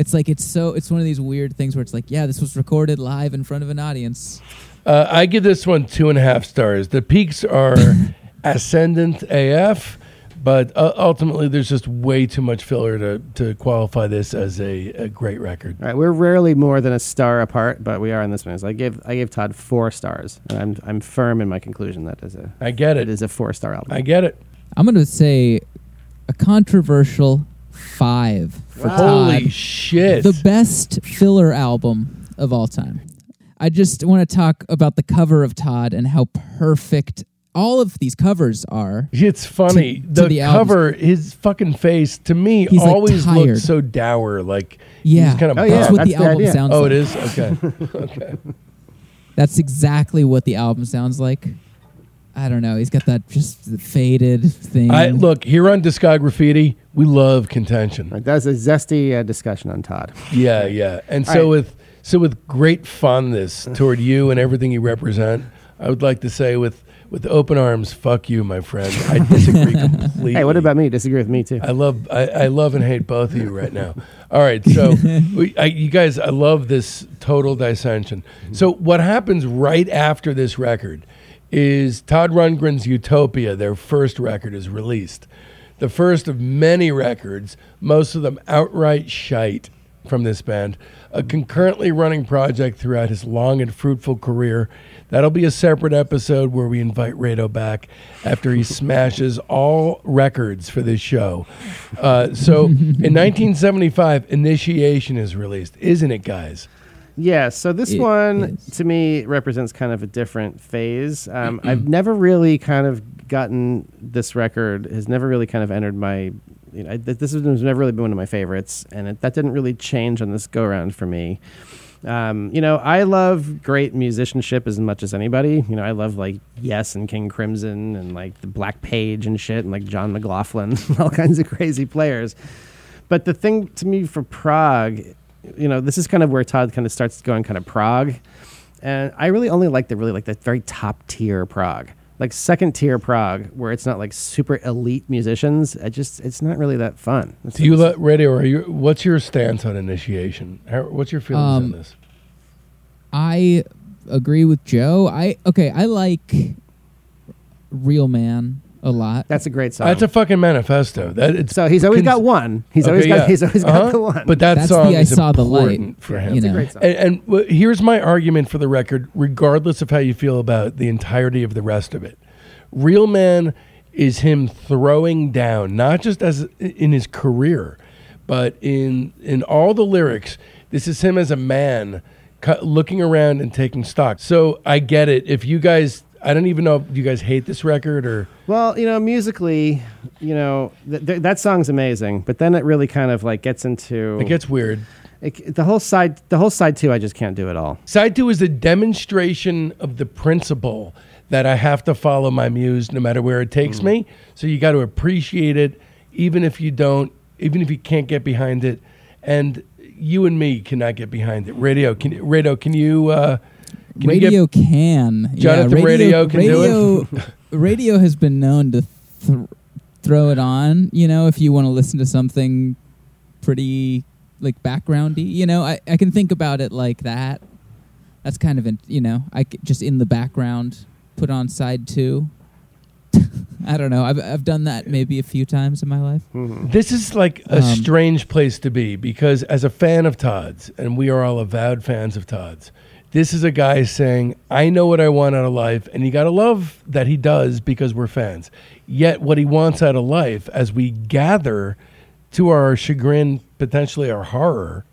It's like it's so it's one of these weird things where it's like, yeah, this was recorded live in front of an audience. Uh, I give this one two and a half stars. The peaks are ascendant AF, but uh, ultimately there's just way too much filler to, to qualify this as a, a great record. All right, we're rarely more than a star apart, but we are in this one. So I gave I gave Todd four stars, and I'm I'm firm in my conclusion that is a I get it it. is a four star album. I get it. I'm gonna say a controversial five for Wow. Todd. Holy shit. the best filler album of all time. I just want to talk about the cover of Todd and how perfect all of these covers are. It's funny. to the, the cover, his fucking face, to me, He's, always tired. looked so dour. Like, Yeah, he's kind of Oh, yeah, that's what that's the the album idea. sounds Oh, like. it is? Okay. okay. That's exactly what the album sounds like. I don't know. He's got that just faded thing. I Look, here on Discograffiti, we love contention. That's a zesty uh, discussion on Todd. Yeah, yeah. And so right. with so with great fondness toward you and everything you represent, I would like to say with with open arms, fuck you, my friend. I disagree completely. Hey, what about me? Disagree with me too. I love I, I love and hate both of you right now. All right, so we, I, you guys, I love this total dissension. So what happens right after this record is Todd Rundgren's Utopia, their first record, is released. The first of many records, most of them outright shite from this band. A concurrently running project throughout his long and fruitful career. That'll be a separate episode where we invite Rado back after he smashes all records for this show. Uh, so in 1975, Initiation is released, isn't it, guys? Yeah, so this It one is. to me represents kind of a different phase. Um. I've never really kind of gotten this record has never really kind of entered my. You know, I- this has never really been one of my favorites, and it, that didn't really change on this go round for me. Um, you know, I love great musicianship as much as anybody. You know, I love like Yes and King Crimson and like the Black Page and shit and like John McLaughlin, all kinds of crazy players. But the thing to me for prog, you know, this is kind of where Todd kind of starts going kind of prog. And I really only like the really like the very top tier prog. Like second tier prog, where it's not like super elite musicians. I just it's not really that fun. It's Do you just- let Rado? Are you? What's your stance on Initiation? How, what's your feelings on Um, this? I agree with Joe. I okay. I like Real Man a lot. That's a great song. That's a fucking manifesto. That it's so he's always cons- got one. He's always got yeah. he's always Uh-huh. got the one. But that That's song the I is Saw the Light, for him. you it's a know. great song. And, and w- here's my argument for the record, regardless of how you feel about the entirety of the rest of it. Real Man is him throwing down, not just as in his career, but in in all the lyrics. This is him as a man cu- looking around and taking stock. So I get it. If you guys, I don't even know if you guys hate this record or Well, you know, musically, you know, th- th- that song's amazing, but then it really kind of like gets into it gets weird. it, the whole side. The whole side two, I just can't do it all. Side two is a demonstration of the principle that I have to follow my muse no matter where it takes me. So you got to appreciate it, even if you don't, even if you can't get behind it. And you and me cannot get behind it. Rado, can Rado, can you? Uh, can you get- Rado can. Jonathan yeah, Rado can do radio, Rado has been known to th- throw it on. You know, if you want to listen to something pretty like backgroundy, you know, I, I can think about it like that. That's kind of in, you know, I c- just in the background put on side two. I don't know. I've I've done that maybe a few times in my life. This is like a Um, strange place to be because, as a fan of Todd's, and we are all avowed fans of Todd's, this is a guy saying, I know what I want out of life. And you got to love that he does because we're fans. Yet, what he wants out of life, as we gather to our chagrin, potentially our horror,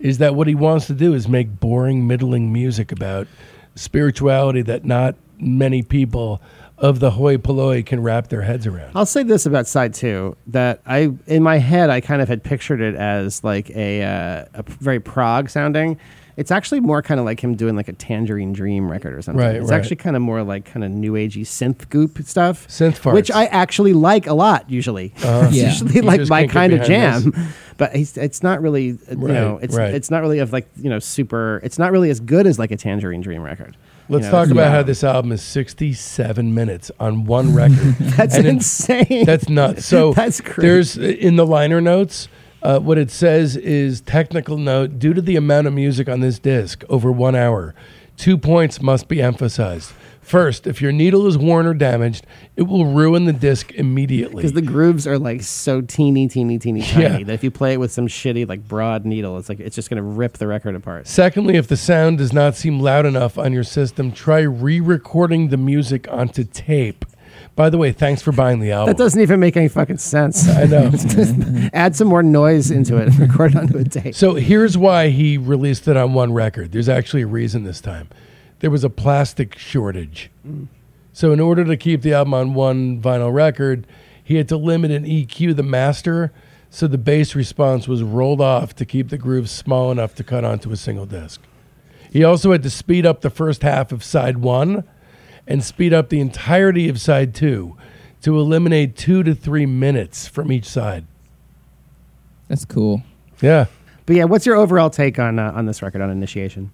is that what he wants to do is make boring, middling music about spirituality that not many people of the hoi polloi can wrap their heads around. I'll say this about side two that I in my head I kind of had pictured it as like a uh, a very prog sounding, It's actually more kind of like him doing like a Tangerine Dream record or something. Right, it's right. actually kind of more like kind of new agey synth goop stuff. Synth farts. Which I actually like a lot usually. Uh-huh. it's Yeah. usually You like my kind of behind jam. But he's, it's not really, uh, you know, it's right. it's not really of like you know super. It's not really as good as like a Tangerine Dream record. Let's know, talk about yeah. how this album is 67 minutes on one record. That's And in- insane. That's nuts. So That's crazy. there's in the liner notes. Uh, what it says is technical note due to the amount of music on this disc over one hour two points must be emphasized first if your needle is worn or damaged it will ruin the disc immediately because the grooves are like so teeny, teeny, teeny Yeah. tiny that if you play it with some shitty like broad needle, it's like it's just gonna rip the record apart. secondly if the sound does not seem loud enough on your system try re-recording the music onto tape by the way thanks for buying the album That doesn't even make any fucking sense. i know Add some more noise into it and record onto a tape. So here's why he released it on one record. There's actually a reason this time. There was a plastic shortage. So in order to keep the album on one vinyl record, he had to limit and EQ the master so the bass response was rolled off to keep the grooves small enough to cut onto a single disc. He also had to speed up the first half of side 1 and speed up the entirety of side 2 to eliminate 2 to 3 minutes from each side. That's cool. Yeah. But yeah, what's your overall take on uh, on this record on Initiation?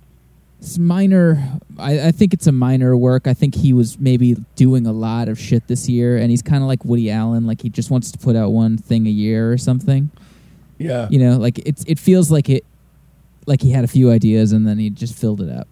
It's minor. I, I think it's a minor work. I think he was maybe doing a lot of shit this year, and he's kind of like Woody Allen. Like he just wants to put out one thing a year or something. Yeah. You know, like it's it feels like it, like he had a few ideas and then he just filled it up.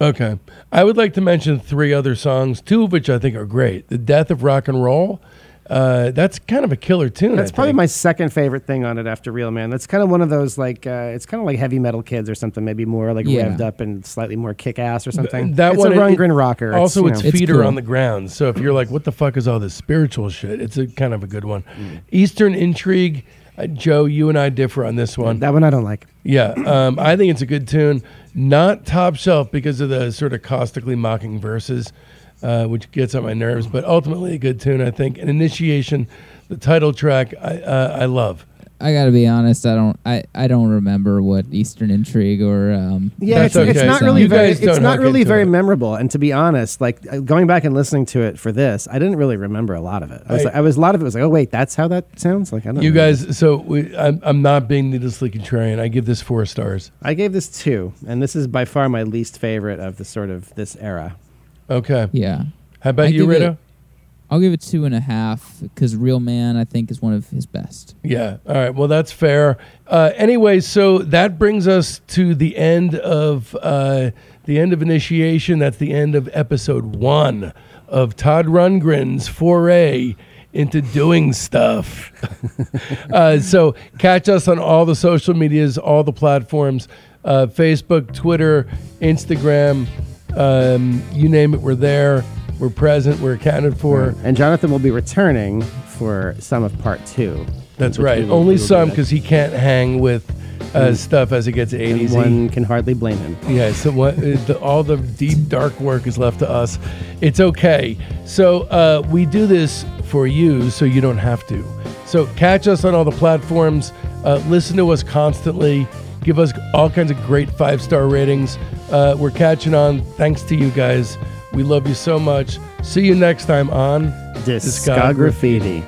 Okay. I would like to mention three other songs, two of which I think are great. The Death of Rock and Roll. Uh, that's kind of a killer tune. That's I probably think. my second favorite thing on it after Real Man. That's kind of one of those like uh, it's kind of like heavy metal kids or something, maybe more like Yeah. revved up and slightly more kick ass or something. that it's one- a it- Rundgren rocker. Also, you its know. It's feet are cool. on the ground. So if you're like, what the fuck is all this spiritual shit? It's a kind of a good one. Mm. Eastern Intrigue. Uh, Joe, you and I differ on this one. that one I don't like. Yeah, um, I think it's a good tune. Not top shelf because of the sort of caustically mocking verses, uh, which gets on my nerves. But ultimately, a good tune, I think. An initiation, the title track, I uh, I love. I got to be honest. I don't. I, I don't remember what Eastern Intrigue or um. Yeah, That's it's, it's not really You very. It's don't really very it. memorable. And to be honest, like uh, going back and listening to it for this, I didn't really remember a lot of it. I was, I- like, I was a lot of it was like, oh wait, that's how that sounds. Like I don't. You know. guys, so we, I'm, I'm not being needlessly contrarian. I give this four stars. I gave this two, and this is by far my least favorite of the sort of this era. Okay. Yeah, How about I you, give Rita? it- I'll give it two and a half because Real Man I think is one of his best. Yeah. All right. Well, that's fair. Uh, anyway, so that brings us to the end of uh, the end of initiation. That's the end of episode one of Todd Rundgren's foray into doing stuff. uh, so catch us on all the social medias, all the platforms: uh, Facebook, Twitter, Instagram. Um, you name it, we're there. We're present. We're accounted for. And Jonathan will be returning for some of part two. That's right. will- Only we will do some because he can't hang with uh, stuff as it gets And 80s. one can hardly blame him. Yeah, so what, uh, the, all the deep, dark work is left to us. It's okay. So uh, we do this for you so you don't have to. So catch us on all the platforms. Uh, listen to us constantly. Give us all kinds of great five star ratings. Uh, we're catching on. Thanks to you guys. We love you so much. See you next time on Discograffiti.